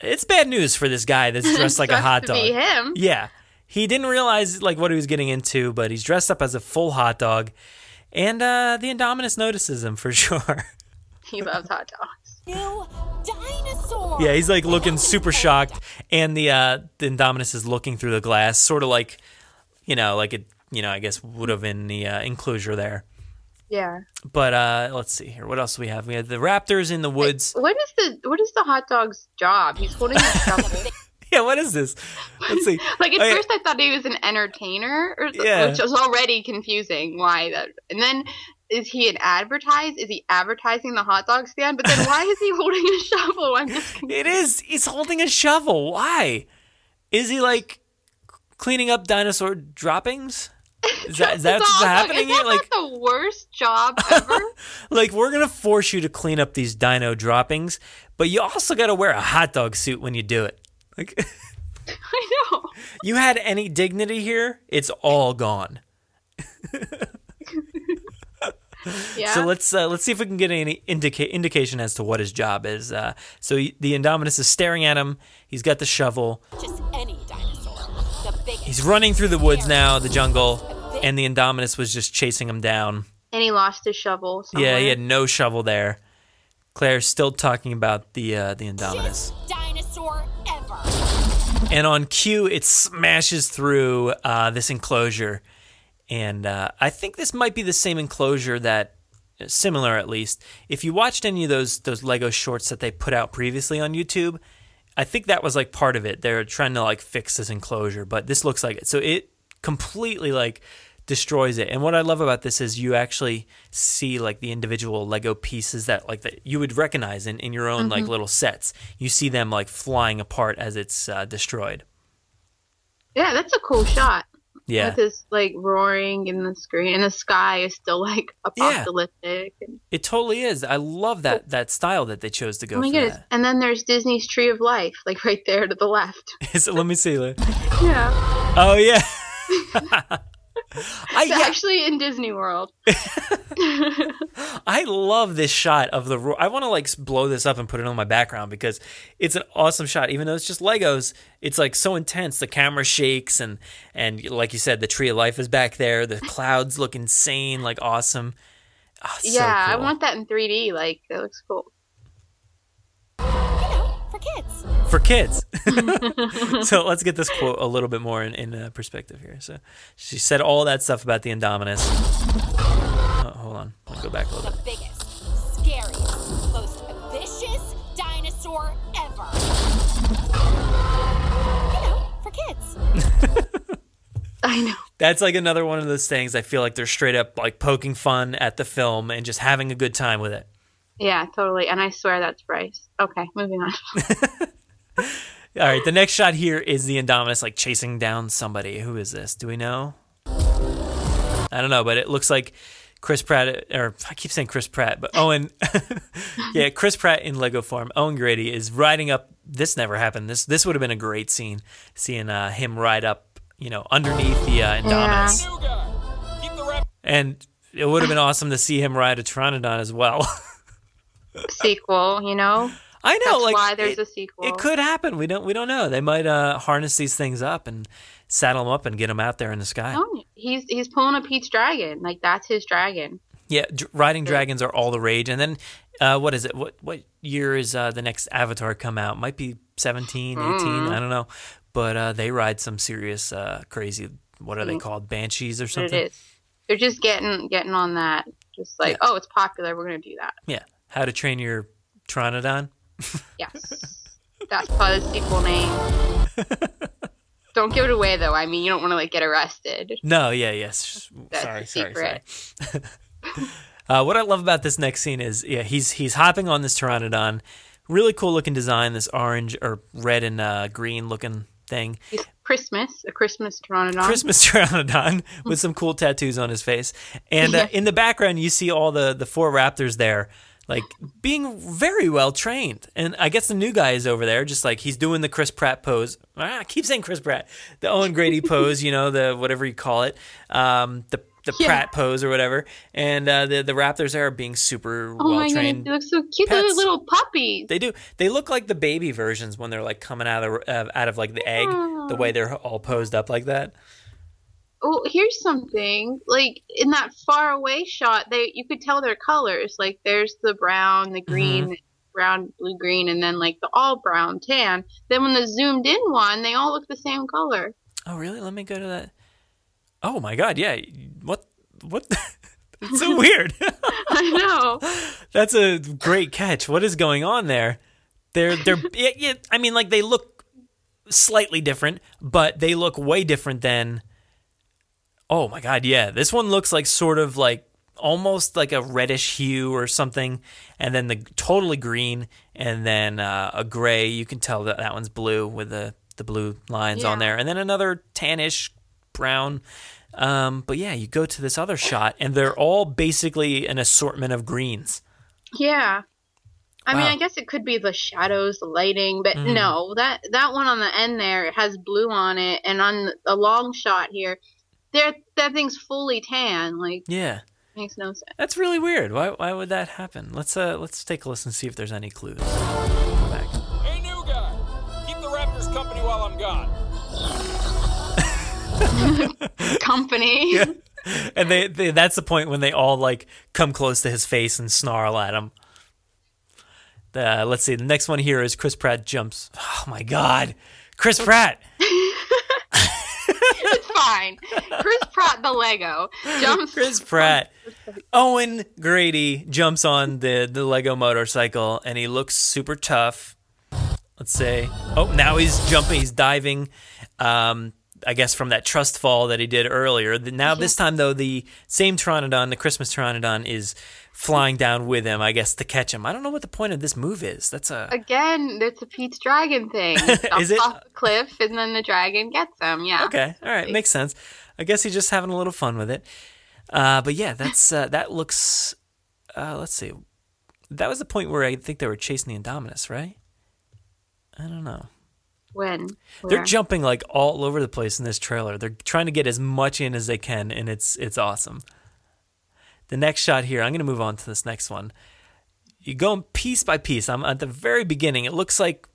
it's bad news for this guy that's dressed like a hot to dog. be him. Yeah, he didn't realize like what he was getting into, but he's dressed up as a full hot dog, and uh, the Indominus notices him for sure. He loves hot dogs. New dinosaur. Yeah, he's like looking super shocked, and the uh, the Indominus is looking through the glass, sort of like, you know, like it, you know, I guess would have in the uh, enclosure there. Yeah. But uh, let's see here. What else do we have? We have the raptors in the woods. What is the what is the hot dog's job? He's holding a shovel. Yeah, what is this? Let's see. like at yeah. first I thought he was an entertainer, or, Yeah. which was already confusing. Why that? And then is he an advertise? Is he advertising the hot dog stand? But then why is he holding a shovel? I'm just It is. He's holding a shovel. Why? Is he like cleaning up dinosaur droppings? Is that, is that what's happening is here? that Like, the worst job ever? like we're gonna force you to clean up these dino droppings, but you also got to wear a hot dog suit when you do it. Like, I know. you had any dignity here? It's all gone. Yeah. So let's uh, let's see if we can get any indica- indication as to what his job is. Uh, so he, the Indominus is staring at him. He's got the shovel. Just any dinosaur. The biggest. He's running through the woods now, the jungle, and the Indominus was just chasing him down. and he lost his shovel. Somewhere. Yeah, he had no shovel there. Claire's still talking about the uh, the Indominus. Just dinosaur ever. And on cue, it smashes through uh, this enclosure. And uh, I think this might be the same enclosure that, similar at least. If you watched any of those those Lego shorts that they put out previously on YouTube, I think that was like part of it. They're trying to like fix this enclosure, but this looks like it. So it completely like destroys it. And what I love about this is you actually see like the individual Lego pieces that like that you would recognize in, in your own like Mhm. little sets. You see them like flying apart as it's uh, destroyed. Yeah, that's a cool shot. Yeah. With this like roaring in the screen, and the sky is still like apocalyptic. And, It totally is. I love that that style that they chose to go oh my for goodness! And then there's Disney's Tree of Life, like right there to the left. that. It- let me see. Let- Yeah, Oh yeah. it's actually in Disney World. I love this shot of the. I want to like blow this up and put it on my background because it's an awesome shot. Even though it's just Legos, it's like so intense. The camera shakes and and like you said, the tree of life is back there. The clouds look insane, like awesome. Oh, it's so yeah, I want that in 3D. Like it looks cool. For kids. for kids. so let's get this quote a little bit more in, in uh, perspective here. So she said all that stuff about the Indominus. Oh, hold on, let me go back a little bit. The bit. biggest, scariest, most vicious dinosaur ever. You know, for kids. I know. That's like another one of those things. I feel like they're straight up like poking fun at the film and just having a good time with it. Yeah, totally. And I swear that's Bryce. Okay, moving on. All right, the next shot here is the Indominus like chasing down somebody. Who is this? Do we know? I don't know, but it looks like Chris Pratt, or I keep saying Chris Pratt, but Owen, yeah, Chris Pratt in Lego form. Owen Grady is riding up. This never happened. This this would have been a great scene, seeing uh, him ride up, you know, underneath the uh, Indominus, and it would have been awesome to see him ride a Pteranodon as well. Sequel, you know? I know, That's like why there's it, a sequel. It could happen. We don't. We don't know. They might uh, harness these things up and saddle them up and get them out there in the sky. No, he's he's pulling a Pete's dragon. Like that's his dragon. Yeah, riding dragons are all the rage. And then, uh, what is it? What what year is uh, the next Avatar come out? Might be 17, 18, Mm. I don't know. But uh, they ride some serious, uh, crazy. What are they Mm. called? Banshees or something? They're just getting getting on that. Just like, oh, it's popular. We're gonna do that. Yeah. How to Train Your Tronodon? Yes, that's probably the sequel name. don't give it away though. I mean, you don't want to like get arrested. No, yeah, yes. That's sorry, sorry, sorry. uh, what I love about this next scene is, yeah, he's he's hopping on this pteranodon. Really cool looking design. This orange or red and uh, green looking thing. Christmas, a Christmas pteranodon. Christmas pteranodon with some cool tattoos on his face. And uh, in the background, you see all the the four raptors there, like being very well trained. And I guess the new guy is over there, just like he's doing the Chris Pratt pose. Ah, I keep saying Chris Pratt, the Owen Grady pose, you know, the whatever you call it, um, the the Yeah. Pratt pose or whatever. And uh, the the raptors there are being super Oh well trained. they look so cute. They're little puppies. They do. They look like the baby versions when they're like coming out of uh, out of like the egg, the way they're all posed up like that. Oh, here's something. Like in that far away shot, they you could tell their colors. Like there's the brown, the green, Mm-hmm. brown, blue, green, and then like the all brown tan. Then when the zoomed in one, they all look the same color. Oh, really? Let me go to that. Oh my God! Yeah. What? What? it's so weird. I know. That's a great catch. What is going on there? They're they're. Yeah, yeah, I mean, like they look slightly different, but they look way different than. Oh my God! Yeah, this one looks like sort of like almost like a reddish hue or something, and then the totally green, and then uh, a gray. You can tell that that one's blue with the the blue lines on there, and then another tannish brown. Um, but yeah, you go to this other shot, and they're all basically an assortment of greens. Yeah. I mean, I guess it could be the shadows, the lighting, but Mhm. no, that that one on the end there has blue on it, and on a long shot here, there that thing's fully tan. Like Yeah, makes no sense. that's really weird. Why why would that happen? Let's uh let's take a listen and see if there's any clues. Back. Hey, new guy. Keep the Raptors company while I'm gone. Company. Yeah. And they, they that's the point when they all like come close to his face and snarl at him. Uh, let's see. The next one here is Chris Pratt jumps. Oh my God, Chris Pratt. Fine. Chris Pratt, the Lego, jumps. Chris Pratt. Owen Grady jumps on the, the Lego motorcycle and he looks super tough. Let's say. Oh, now he's jumping, he's diving. Um, I guess from that trust fall that he did earlier. Now, this time, though, the same Pteranodon, the Christmas Pteranodon, is flying down with him, I guess, to catch him. I don't know what the point of this move is. That's a. Again, it's a Pete's dragon thing. Jumps it? off the cliff, and then the dragon gets him. Yeah. Okay, all right, makes sense. I guess he's just having a little fun with it. Uh, but yeah, that's uh, that looks. Uh, let's see. That was the point where I think they were chasing the Indominus, right? I don't know. When? They're jumping like all over the place in this trailer. They're trying to get as much in as they can, and it's it's awesome. The next shot here, I'm going to move on to this next one. You go piece by piece. I'm at the very beginning. It looks like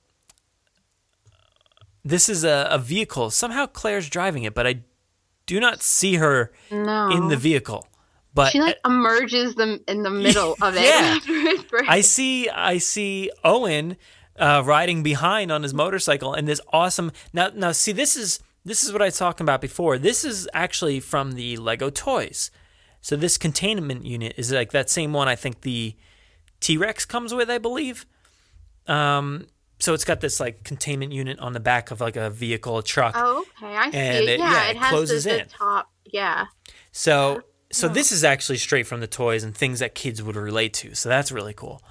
this is a, a vehicle. Somehow Claire's driving it, but I do not see her No. in the vehicle. But she like emerges them in the middle of it. Yeah. after it breaks. I see I see Owen uh, riding behind on his motorcycle and this awesome now now see this is this is what I was talking about before. This is actually from the Lego toys. So this containment unit is like that same one I think the T Rex comes with, I believe. Um so it's got this like containment unit on the back of like a vehicle, a truck. Oh, okay. I see And it. it- yeah, yeah, it, it has closes the, the in. top. Yeah. So so this is actually straight from the toys and things that kids would relate to. So that's really cool.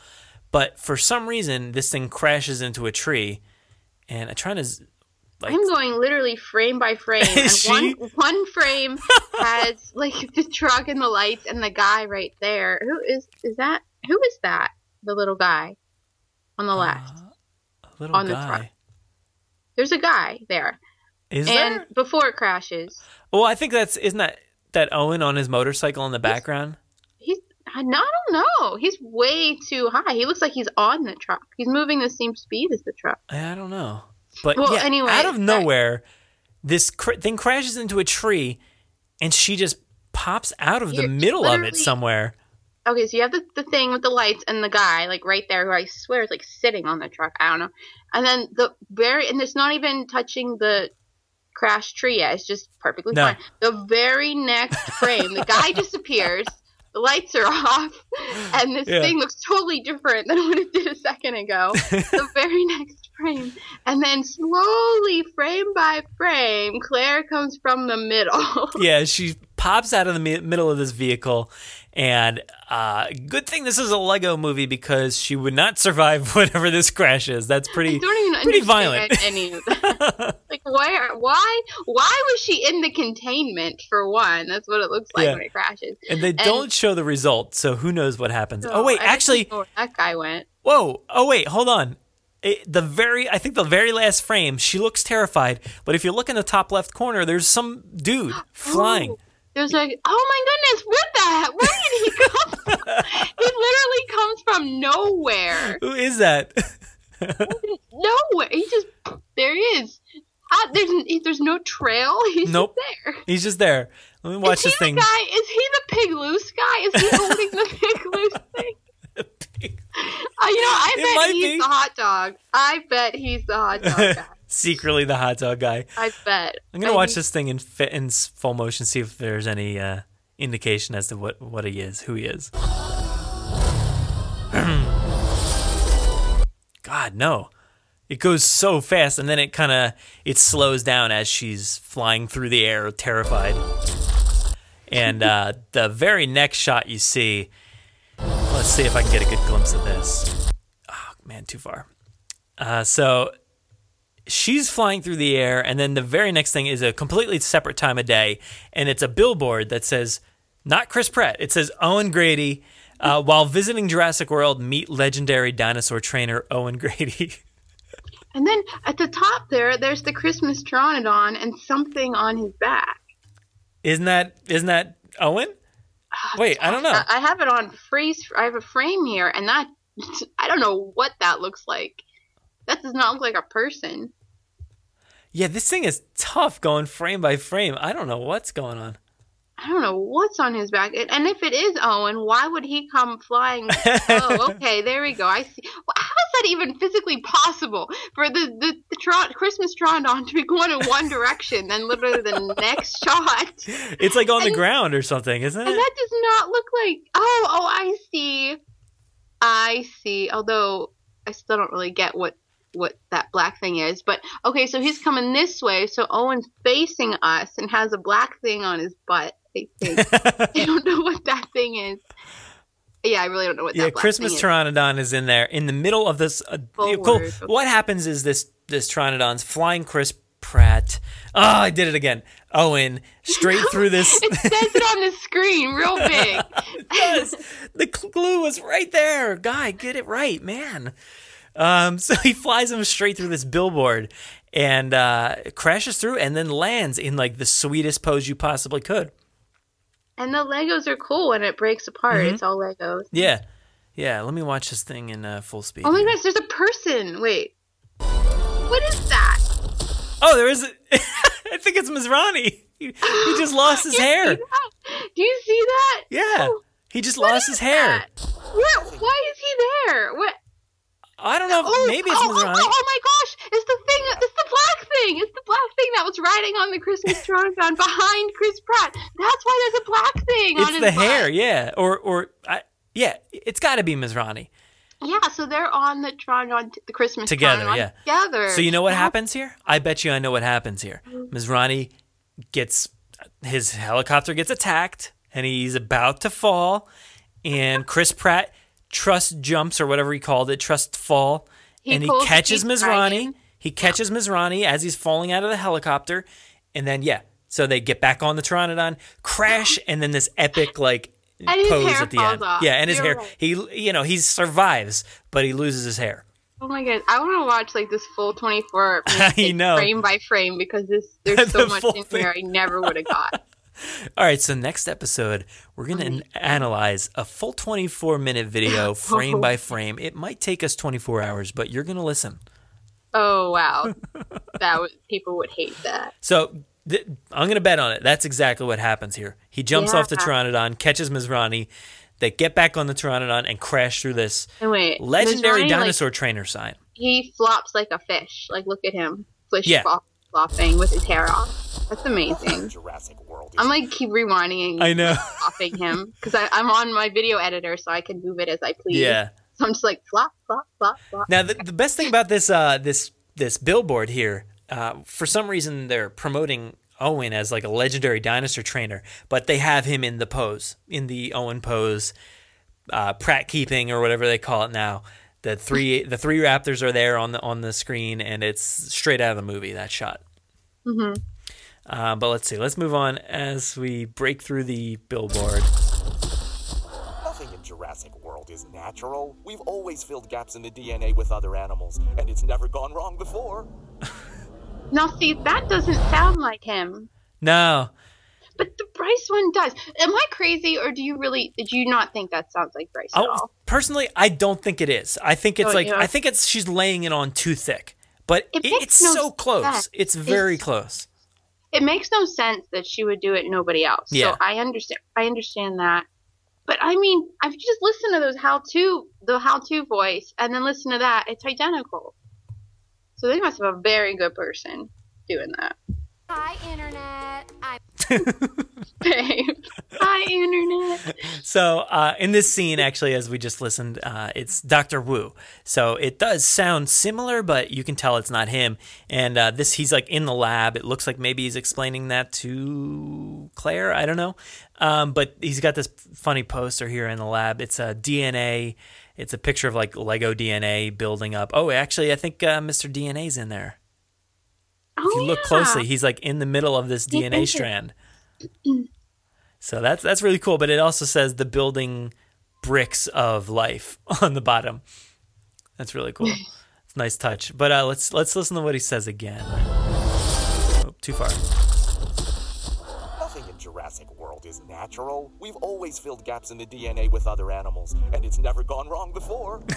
But for some reason, this thing crashes into a tree, and I'm trying to like I'm going literally frame by frame, and one one frame has like the truck and the lights and the guy right there. Who is is that? Who is that? The little guy on the uh, left. a little on the guy. truck. There's a guy there, Is and there? before it crashes, Well, I think that's isn't that that Owen on his motorcycle in the background. he's I don't know. He's way too high. He looks like he's on the truck. He's moving the same speed as the truck. I don't know, but Well, yeah, anyway, out of nowhere, this cr- thing crashes into a tree, and she just pops out of the middle of it somewhere. Okay, so you have the, the thing with the lights and the guy like right there who I swear is like sitting on the truck. I don't know. And then the very and it's not even touching the crash tree yet. It's just perfectly No. fine. The very next frame, the guy disappears. The lights are off, and this Yeah. thing looks totally different than what it did a second ago. the very next frame, and then slowly, frame by frame, Claire comes from the middle. yeah, she pops out of the mi- middle of this vehicle, and uh, good thing this is a Lego movie because she would not survive whatever this crash is. That's pretty I don't even pretty violent. any of that. like where why why was she in the containment for one? That's what it looks like Yeah. when it crashes. And they don't show the result, so who knows what happens? oh wait, actually, that guy went. whoa! Oh wait, hold on. It, the very, I think the very last frame, she looks terrified. But if you look in the top left corner, there's some dude flying. Ooh, There's like, oh my goodness, what Where did he come from? he literally comes from nowhere. Who is that? Nowhere. He just there he is. Ah, there's there's no trail. He's nope. just there. He's just there. Let me watch is this thing. guy? Is he the pig loose guy? Is he holding the pig loose thing? Uh, you know, I It bet he's be. the hot dog. I bet he's the hot dog guy. Secretly the hot dog guy. I bet. I'm gonna I watch think- this thing in fi- in full motion, see if there's any uh, indication as to what what he is, who he is. God, no! It goes so fast, and then it kind of it slows down as she's flying through the air, terrified. And uh, the very next shot you see, let's see if I can get a good glimpse of this. Oh man, too far. Uh, so she's flying through the air, and then the very next thing is a completely separate time of day, and it's a billboard that says, not Chris Pratt, it says Owen Grady. Uh, while visiting Jurassic World, meet legendary dinosaur trainer Owen Grady. And then at the top there, there's the Christmas Pteranodon and something on his back. isn't that isn't that Owen? Wait, I don't know. I I have it on freeze. I have a frame here, and that I don't know what that looks like. That does not look like a person. Yeah, this thing is tough going frame by frame. I don't know what's going on. I don't know what's on his back. And and if it is Owen, why would he come flying? oh, okay, there we go. I see. Well, how is that even physically possible for the the, the Tron- Christmas Trondon to be going in one direction, then literally the next shot? It's like on the ground or something, isn't And it? that does not look like. Oh, oh, I see. I see. Although I still don't really get what what that black thing is. But okay, so he's coming this way. So Owen's facing us and has a black thing on his butt. I don't know what that thing is. Yeah, I really don't know what yeah, Christmas is. Pteranodon is in there in the middle of this. Uh, cool. What happens is this this Pteranodon's flying Chris Pratt. Oh, I did it again. Owen straight through this. it says it on the screen, real big. it does. The clue was right there. Guy, get it right, man. Um, so he flies him straight through this billboard and uh, crashes through, and then lands in like the sweetest pose you possibly could. And the Legos are cool when it breaks apart. Mm-hmm. It's all Legos. Yeah, yeah. Let me watch this thing in uh, full speed. Oh my gosh, there's a person. Wait, what is that? Oh, there is. A, I think it's Masrani. He, he just lost his hair. Do you see that? Yeah, oh, he just lost his hair. What? Why is he there? What? I don't know. Oh, maybe it's oh, Masrani. Oh, oh, my gosh! It's the thing. It's the black thing. It's the black thing that was riding on the Christmas Tronodon behind Chris Pratt. That's why there's a black thing. It's the butt. hair, yeah, or or I, yeah. It's got to be Masrani. Yeah, so they're on the Tron the Christmas together. Yeah, together. So you know what yeah. happens here? I bet you I know what happens here. Masrani gets his helicopter gets attacked, and he's about to fall, and Chris Pratt trust jumps or whatever he called it, trust fall, he and he catches Masrani. He catches yeah. Masrani as he's falling out of the helicopter, and then yeah, so they get back on the Pteranodon, crash, and then this epic like pose at the end. Off. Yeah, and his You're hair. Right. He you know he survives, but he loses his hair. Oh my god, I want to watch like this full twenty four I know frame by frame because this there's so the much in thing. here I never would have got. All right, so next episode, we're going to analyze a full 24 minute video oh. frame by frame. It might take us 24 hours, but you're going to listen. Oh, wow. that would people would hate that. So, th- I'm going to bet on it. That's exactly what happens here. He jumps yeah. off the Pteranodon, catches Masrani, they get back on the Pteranodon and crash through this and wait, legendary Masrani, dinosaur like, trainer sign. He flops like a fish. Like look at him. Fish yeah. flop, flopping with his hair off. That's amazing. Jurassic World. I'm like keep rewinding. I know. Flopping him because I'm on my video editor, so I can move it as I please. Yeah. So I'm just like flop, flop, flop, flop. Now the, the best thing about this uh, this this billboard here, uh, for some reason they're promoting Owen as like a legendary dinosaur trainer, but they have him in the pose, in the Owen pose, uh, Pratt keeping or whatever they call it now. The three the three raptors are there on the on the screen, and it's straight out of the movie that shot. Mm-hmm. Uh, but let's see. Let's move on as we break through the billboard. Nothing in Jurassic World is natural. We've always filled gaps in the DNA with other animals, and it's never gone wrong before. now, see, that doesn't sound like him. No. But the Bryce one does. Am I crazy, or do you really? Did you not think that sounds like Bryce at oh, all? Personally, I don't think it is. I think it's Oh, like yeah. I think it's she's laying it on too thick. But It it it's no so close. sense. It's very It's- close. It makes no sense that she would do it, nobody else. Yeah. So I understand. I understand that. But I mean, I've just listened to those how-to, the how-to voice, and then listen to that. It's identical. So they must have a very good person doing that. Hi, Internet. I'm Hi, internet. So uh, in this scene, actually, as we just listened, uh, it's Doctor Wu. So it does sound similar, but you can tell it's not him. And uh, this, he's like in the lab. It looks like maybe he's explaining that to Claire. I don't know. Um, but he's got this funny poster here in the lab. It's a DNA. It's a picture of like Lego DNA building up. Oh, actually, I think uh, Mr. DNA's in there. Oh, if you look yeah. closely, he's like in the middle of this He DNA is. strand. So that's that's really cool. But it also says the building bricks of life on the bottom. That's really cool. It's a nice touch. But uh, let's let's listen to what he says again. Oh, too far. Nothing in Jurassic World is natural. We've always filled gaps in the DNA with other animals, and it's never gone wrong before.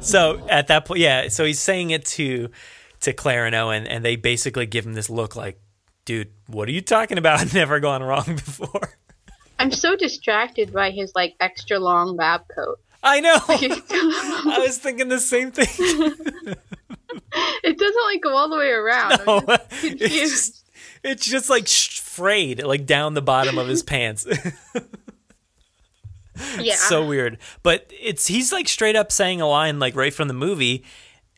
So at that point, yeah. So he's saying it to to Claire and Owen, and they basically give him this look like, "Dude, what are you talking about? Never gone wrong before." I'm so distracted by his like extra long lab coat. I know. I was thinking the same thing. It doesn't like go all the way around. No, it's just, it's just like frayed, like down the bottom of his pants. yeah. so weird. But it's he's like straight up saying a line like right from the movie,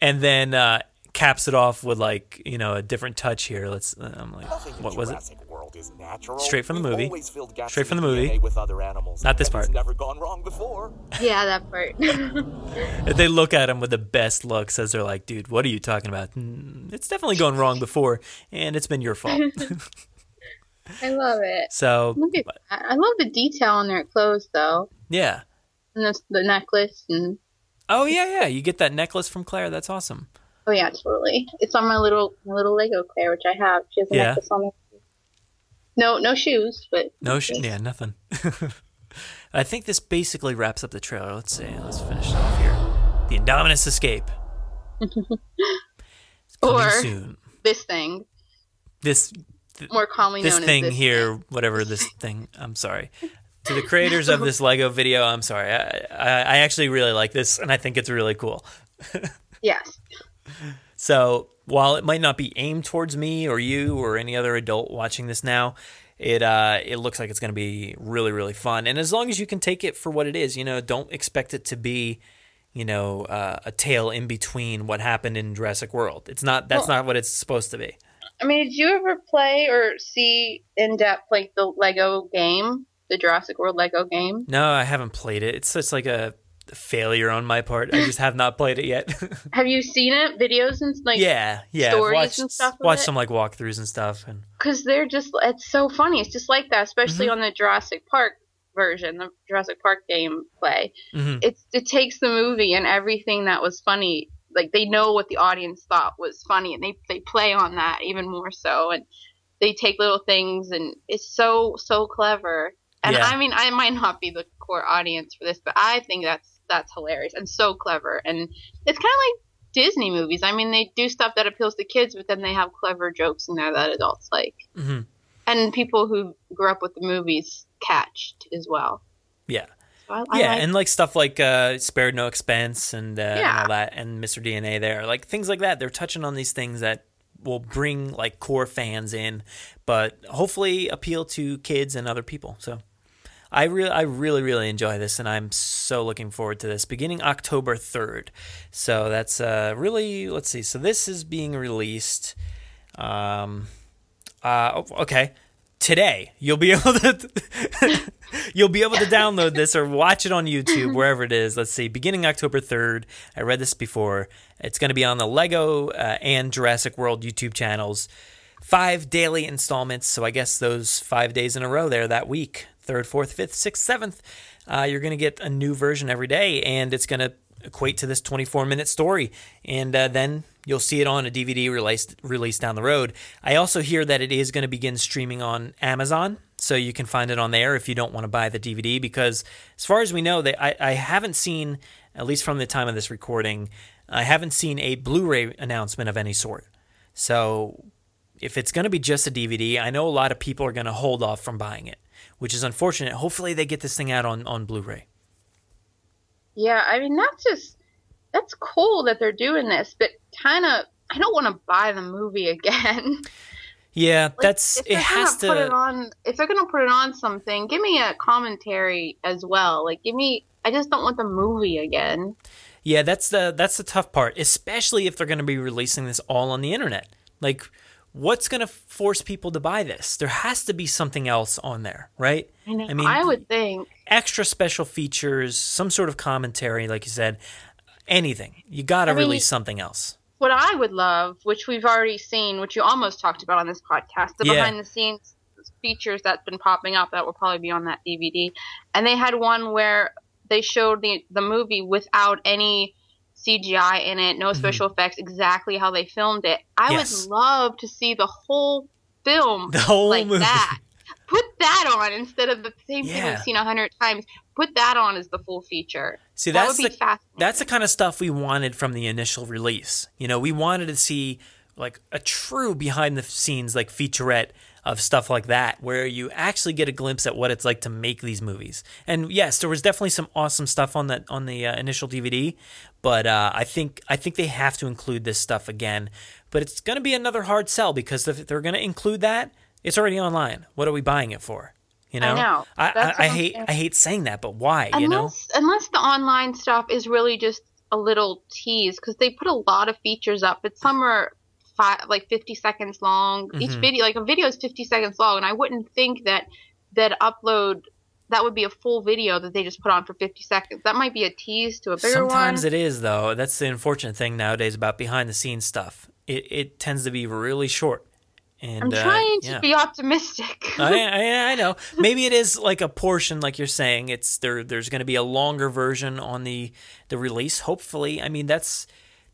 and then uh, caps it off with like you know a different touch here. Let's. uh, I'm like, Nothing what was it? World is natural. Straight from the movie. filled gaps Straight from the DNA movie. with other animals. Not this part. Never gone wrong before. Yeah, that part. They look at him with the best looks as they're like, dude, what are you talking about? "Mm, It's definitely gone wrong before, and it's been your fault. I love it. so, Look at that. I love the detail on their clothes, though. yeah. And the, the necklace and Oh, yeah, yeah. You get that necklace from Claire. That's awesome. Oh yeah, totally. It's on my little my little Lego Claire, which I have. She has a Yeah. necklace on there. No, no shoes, but No, sh- yeah, nothing. I think this basically wraps up the trailer. Let's see. Let's finish it off here. The Indominus Escape. Or soon. this thing, This more commonly this known thing as this here, whatever this thing. I'm sorry. To the creators of this Lego video, I'm sorry. I, I, I actually really like this, and I think it's really cool. Yes. So while it might not be aimed towards me or you or any other adult watching this now, it uh, it looks like it's going to be really really fun. And as long as you can take it for what it is, you know, don't expect it to be, you know, uh, a tale in between what happened in Jurassic World. It's not. That's Well- not what it's supposed to be. I mean, did you ever play or see in depth like the Lego game, the Jurassic World Lego game? No, I haven't played it. It's just like a failure on my part. I just have not played it yet. Have you seen it? Videos and like yeah, yeah. Stories watched, and stuff. watched some like walkthroughs and stuff, and because they're just it's so funny. It's just like that, especially Mm-hmm. on the Jurassic Park version, the Jurassic Park game play. Mhm. It's it takes the movie and everything that was funny. Like they know what the audience thought was funny, and they they play on that even more so, and they take little things, and it's so so clever. And Yeah. I mean, I might not be the core audience for this, but I think that's that's hilarious and so clever. And it's kind of like Disney movies. I mean, they do stuff that appeals to kids, but then they have clever jokes in there that adults like Mhm. and people who grew up with the movies catched as well. yeah. So I, I yeah, like- and like stuff like uh, spared no expense and, uh, and all that, and Mr. DNA there, like things like that. They're touching on these things that will bring like core fans in, but hopefully appeal to kids and other people. So I really, I really, really enjoy this, and I'm so looking forward to this. Beginning October third, so that's uh, really. Let's see. So this is being released. Um, uh, oh, okay. Today you'll be able to you'll be able to download this or watch it on YouTube wherever it is. Let's see, beginning October third. I read this before. It's going to be on the Lego uh, and Jurassic World YouTube channels. Five daily installments. So I guess those five days in a row there that week, third, fourth, fifth, sixth, seventh. Uh, you're going to get a new version every day, and it's going to equate to this 24 minute story. And uh, then you'll see it on a DVD release released down the road. I also hear that it is going to begin streaming on Amazon, so you can find it on there if you don't want to buy the DVD. Because as far as we know, they I, I haven't seen, at least from the time of this recording, I haven't seen a Blu-ray announcement of any sort. So if it's going to be just a DVD, I know a lot of people are going to hold off from buying it, which is unfortunate. Hopefully, they get this thing out on on Blu-ray. yeah, I mean that's just that's cool that they're doing this, but kind of I don't want to buy the movie again. Yeah, that's it has gonna put it on, if they're gonna put it on something, give me a commentary as well. Like, give me. I just don't want the movie again. Yeah, that's the that's the tough part, especially if they're going to be releasing this all on the internet. Like, what's going to force people to buy this? There has to be something else on there, right? I know. I mean, I would think. extra special features, some sort of commentary, like you said, anything. You got to I mean, release something else. What I would love, which we've already seen, which you almost talked about on this podcast, the Yeah. behind the scenes features that's been popping up that will probably be on that DVD. And they had one where they showed the the movie without any CGI in it, no special effects, exactly how they filmed it. I Mm-hmm. Yes. would love to see the whole film The whole like movie. that. Put that on instead of the same thing Yeah. we've seen a hundred times. Put that on as the full feature. See, that that's would be the fascinating. that's the kind of stuff we wanted from the initial release. You know, we wanted to see like a true behind the scenes like featurette of stuff like that where you actually get a glimpse at what it's like to make these movies. And yes, there was definitely some awesome stuff on that on the uh, initial DVD, but uh, I think I think they have to include this stuff again. But it's going to be another hard sell because if they're going to include that, it's already online. What are we buying it for? You know, I know. I, I, I hate saying. I hate saying that, but why? you know, unless unless the online stuff is really just a little tease because they put a lot of features up but some are five like 50 seconds long. Each Mhm. video, like a video is 50 seconds long, and I wouldn't think that that upload that would be a full video that they just put on for 50 seconds. That might be a tease to a bigger Sometimes one. it is though. That's the unfortunate thing nowadays about behind the scenes stuff. It it tends to be really short. And I'm uh, trying to yeah. be optimistic. I, I I know. Maybe it is like a portion, like you're saying. It's there. There's going to be a longer version on the the release. Hopefully, I mean that's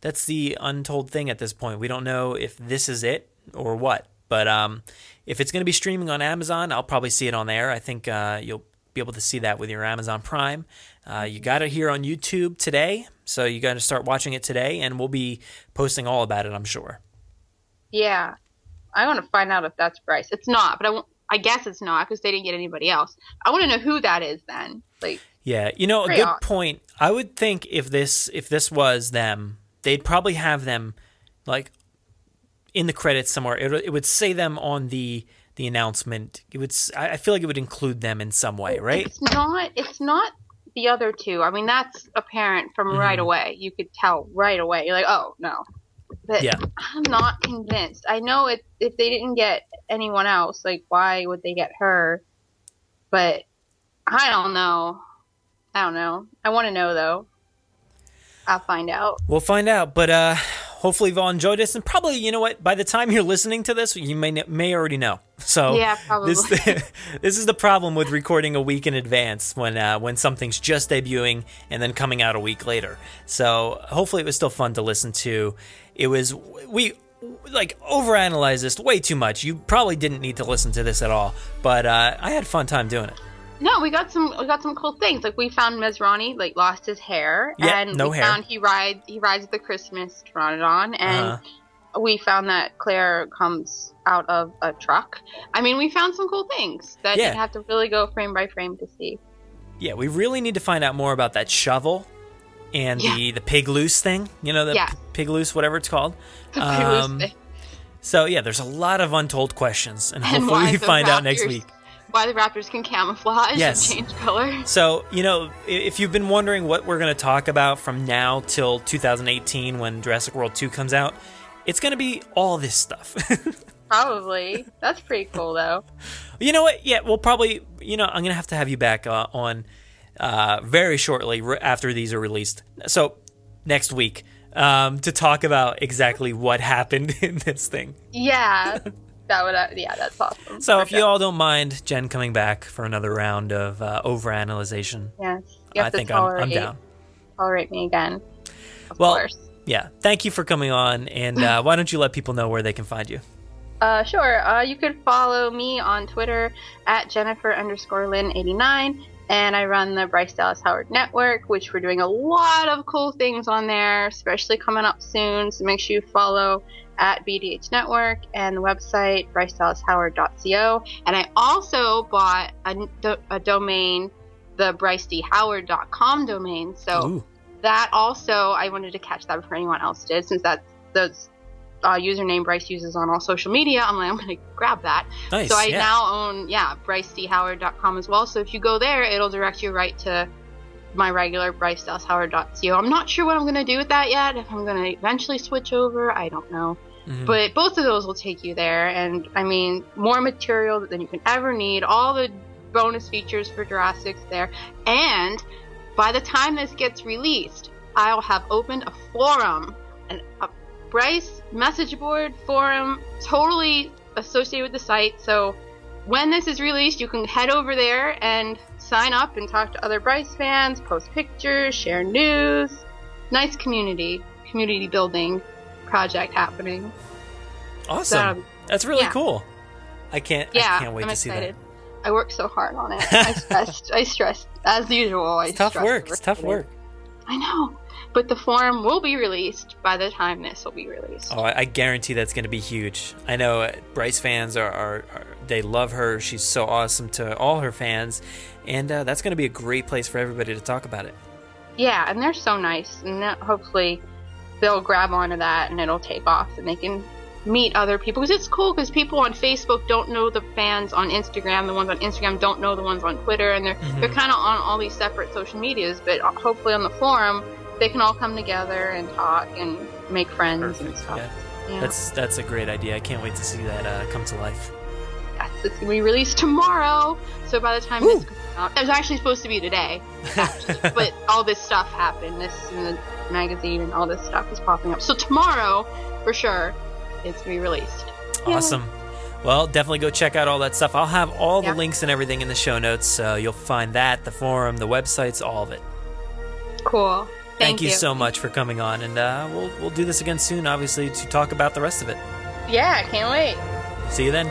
that's the untold thing at this point. We don't know if this is it or what. But um, if it's going to be streaming on Amazon, I'll probably see it on there. I think uh, you'll be able to see that with your Amazon Prime. Uh, you got it here on YouTube today, so you got to start watching it today, and we'll be posting all about it. I'm sure. yeah, I want to find out if that's Bryce. It's not, but I guess it's not because they didn't get anybody else. I want to know who that is then. Like, Yeah, you know, a good odd. point. I would think if this if this was them, they'd probably have them like in the credits somewhere. It, it would say them on the the announcement. It would. I feel like it would include them in some way, right? It's not. It's not the other two. I mean, that's apparent from right Mhm. away. You could tell right away. You're like, oh no. But Yeah. I'm not convinced. I know it. If they didn't get anyone else, like, why would they get her? But I don't know. I don't know. I want to know though. I'll find out. We'll find out. But uh, hopefully, you've all enjoyed this, and probably you know what. By the time you're listening to this, you may may already know. So Yeah, probably. This this is the problem with recording a week in advance when uh, when something's just debuting and then coming out a week later. So hopefully, it was still fun to listen to. It was we like overanalyzed this way too much. You probably didn't need to listen to this at all, but uh, I had fun time doing it. No, we got some we got some cool things. Like we found Masrani like lost his hair, Yeah, and no we hair. found he rides he rides the Christmas Pteranodon, and Uh-huh. we found that Claire comes out of a truck. I mean, we found some cool things that Yeah. you have to really go frame by frame to see. Yeah, we really need to find out more about that shovel and the the pig loose thing. You know, the Yeah. p- pig loose, whatever it's called. The pig loose Um, thing. So yeah, there's a lot of untold questions, and hopefully we find out next week. Why the raptors can camouflage Yes. and change color. So you know, if you've been wondering what we're going to talk about from now till 2018 when Jurassic World 2 comes out, it's going to be all this stuff. Probably. That's pretty cool though. You know what? Yeah, we'll probably. You know, I'm gonna have to have you back uh, on uh, very shortly after these are released. So next week um, to talk about exactly what happened in this thing. Yeah. That would uh, yeah, that's awesome. So if you all don't mind Jen coming back for another round of uh, overanalyzation, Yes. I think I'm, I'm down. Tolerate me again. Of well, course. yeah. Thank you for coming on, and uh, why don't you let people know where they can find you? Uh, sure. Uh, you can follow me on Twitter at Jennifer underscore Lynn 89 and I run the Bryce Dallas Howard Network, which we're doing a lot of cool things on there, especially coming up soon. So make sure you follow at BDH Network and the website brycedallashoward.co. And I also bought a, a domain, the brycedhoward.com domain. So Ooh. that also I wanted to catch that before anyone else did, since that's the uh, username Bryce uses on all social media. I'm like, I'm gonna grab that. Nice, so I yeah. now own yeah brycedhoward.com as well. So if you go there, it'll direct you right to my regular brycedallashoward.co. I'm not sure what I'm gonna do with that yet. If I'm gonna eventually switch over, I don't know. Mhm. But both of those will take you there, and I mean, more material than you can ever need. All the bonus features for Jurassic's there, and by the time this gets released, I'll have opened a forum, an, a Bryce message board forum, totally associated with the site. So when this is released, you can head over there and sign up and talk to other Bryce fans, post pictures, share news. Nice community, community building project happening. Awesome. So, That's really yeah. cool. I can't. Yeah, I can't wait I'm to see excited. that. I worked so hard on it. I stressed. I stressed as usual. I It's tough work. It's tough work. I know, but the forum will be released by the time this will be released. Oh, I I guarantee that's going to be huge. I know uh, Bryce fans are, are, are they love her. She's so awesome to all her fans, and uh, that's going to be a great place for everybody to talk about it. Yeah, and they're so nice, and that- hopefully they'll grab onto that and it'll take off, and they can meet other people because it's cool because people on Facebook don't know the fans on Instagram, the ones on Instagram don't know the ones on Twitter, and they're Mhm. they're kind of on all these separate social medias, but uh, hopefully on the forum they can all come together and talk and make friends and stuff. Yeah. Yeah. That's that's a great idea. I can't wait to see that uh, come to life. Yes, it's gonna be released tomorrow. So by the time this comes out, it was actually supposed to be today, actually, but all this stuff happened. This in the magazine and all this stuff is popping up. So tomorrow, for sure, it's gonna be released. Awesome. Well, definitely go check out all that stuff. I'll have all the links and everything in the show notes, so you'll find that, the forum, the websites, all of it. Cool. Thank, you. so much for coming on, and uh, we'll we'll do this again soon, obviously, to talk about the rest of it. Yeah, I can't wait. See you then.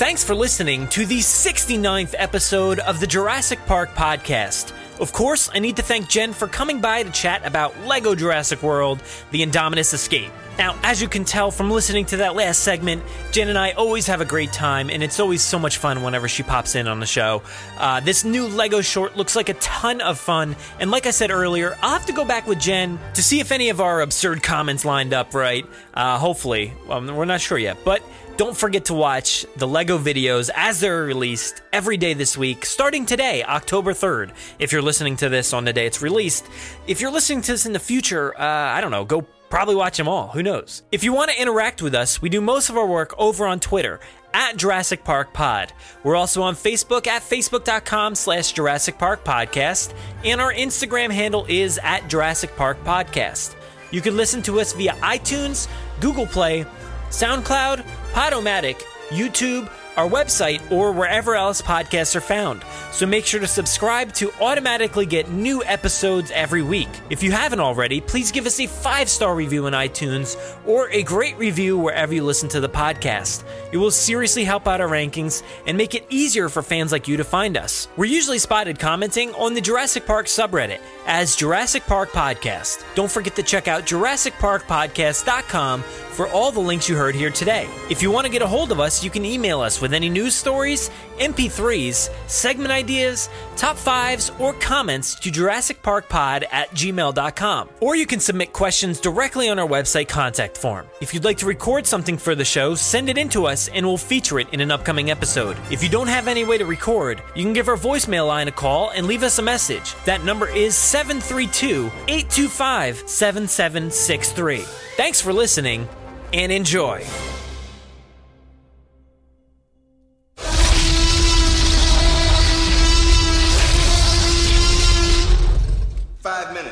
Thanks for listening to the 69th episode of the Jurassic Park podcast. Of course, I need to thank Jen for coming by to chat about LEGO Jurassic World The Indominus Escape. Now, as you can tell from listening to that last segment, Jen and I always have a great time, and it's always so much fun whenever she pops in on the show. Uh, this new LEGO short looks like a ton of fun, and like I said earlier, I'll have to go back with Jen to see if any of our absurd comments lined up right. Uh, hopefully. Um, we're not sure yet, but don't forget to watch the LEGO videos as they're released every day this week, starting today, October 3rd. If you're listening to this on the day it's released, if you're listening to this in the future, uh, I don't know, go probably watch them all. Who knows? If you want to interact with us, we do most of our work over on Twitter at Jurassic Park Pod. We're also on Facebook at facebook.com slash Jurassic Park Podcast, and our Instagram handle is at Jurassic Park Podcast. You can listen to us via iTunes, Google Play, SoundCloud, Podomatic, YouTube, our website, or wherever else podcasts are found. So make sure to subscribe to automatically get new episodes every week. If you haven't already, please give us a five star review in iTunes or a great review wherever you listen to the podcast. It will seriously help out our rankings and make it easier for fans like you to find us. We're usually spotted commenting on the Jurassic Park subreddit as Jurassic Park Podcast. Don't forget to check out JurassicParkPodcast.com for all the links you heard here today. If you want to get a hold of us, you can email us with any news stories, MP3s, segment ideas, top fives, or comments to JurassicParkPod at gmail.com. Or you can submit questions directly on our website contact form. If you'd like to record something for the show, send it in to us and we'll feature it in an upcoming episode. If you don't have any way to record, you can give our voicemail line a call and leave us a message. That number is 732 825 7763. Thanks for listening and enjoy. Five minutes.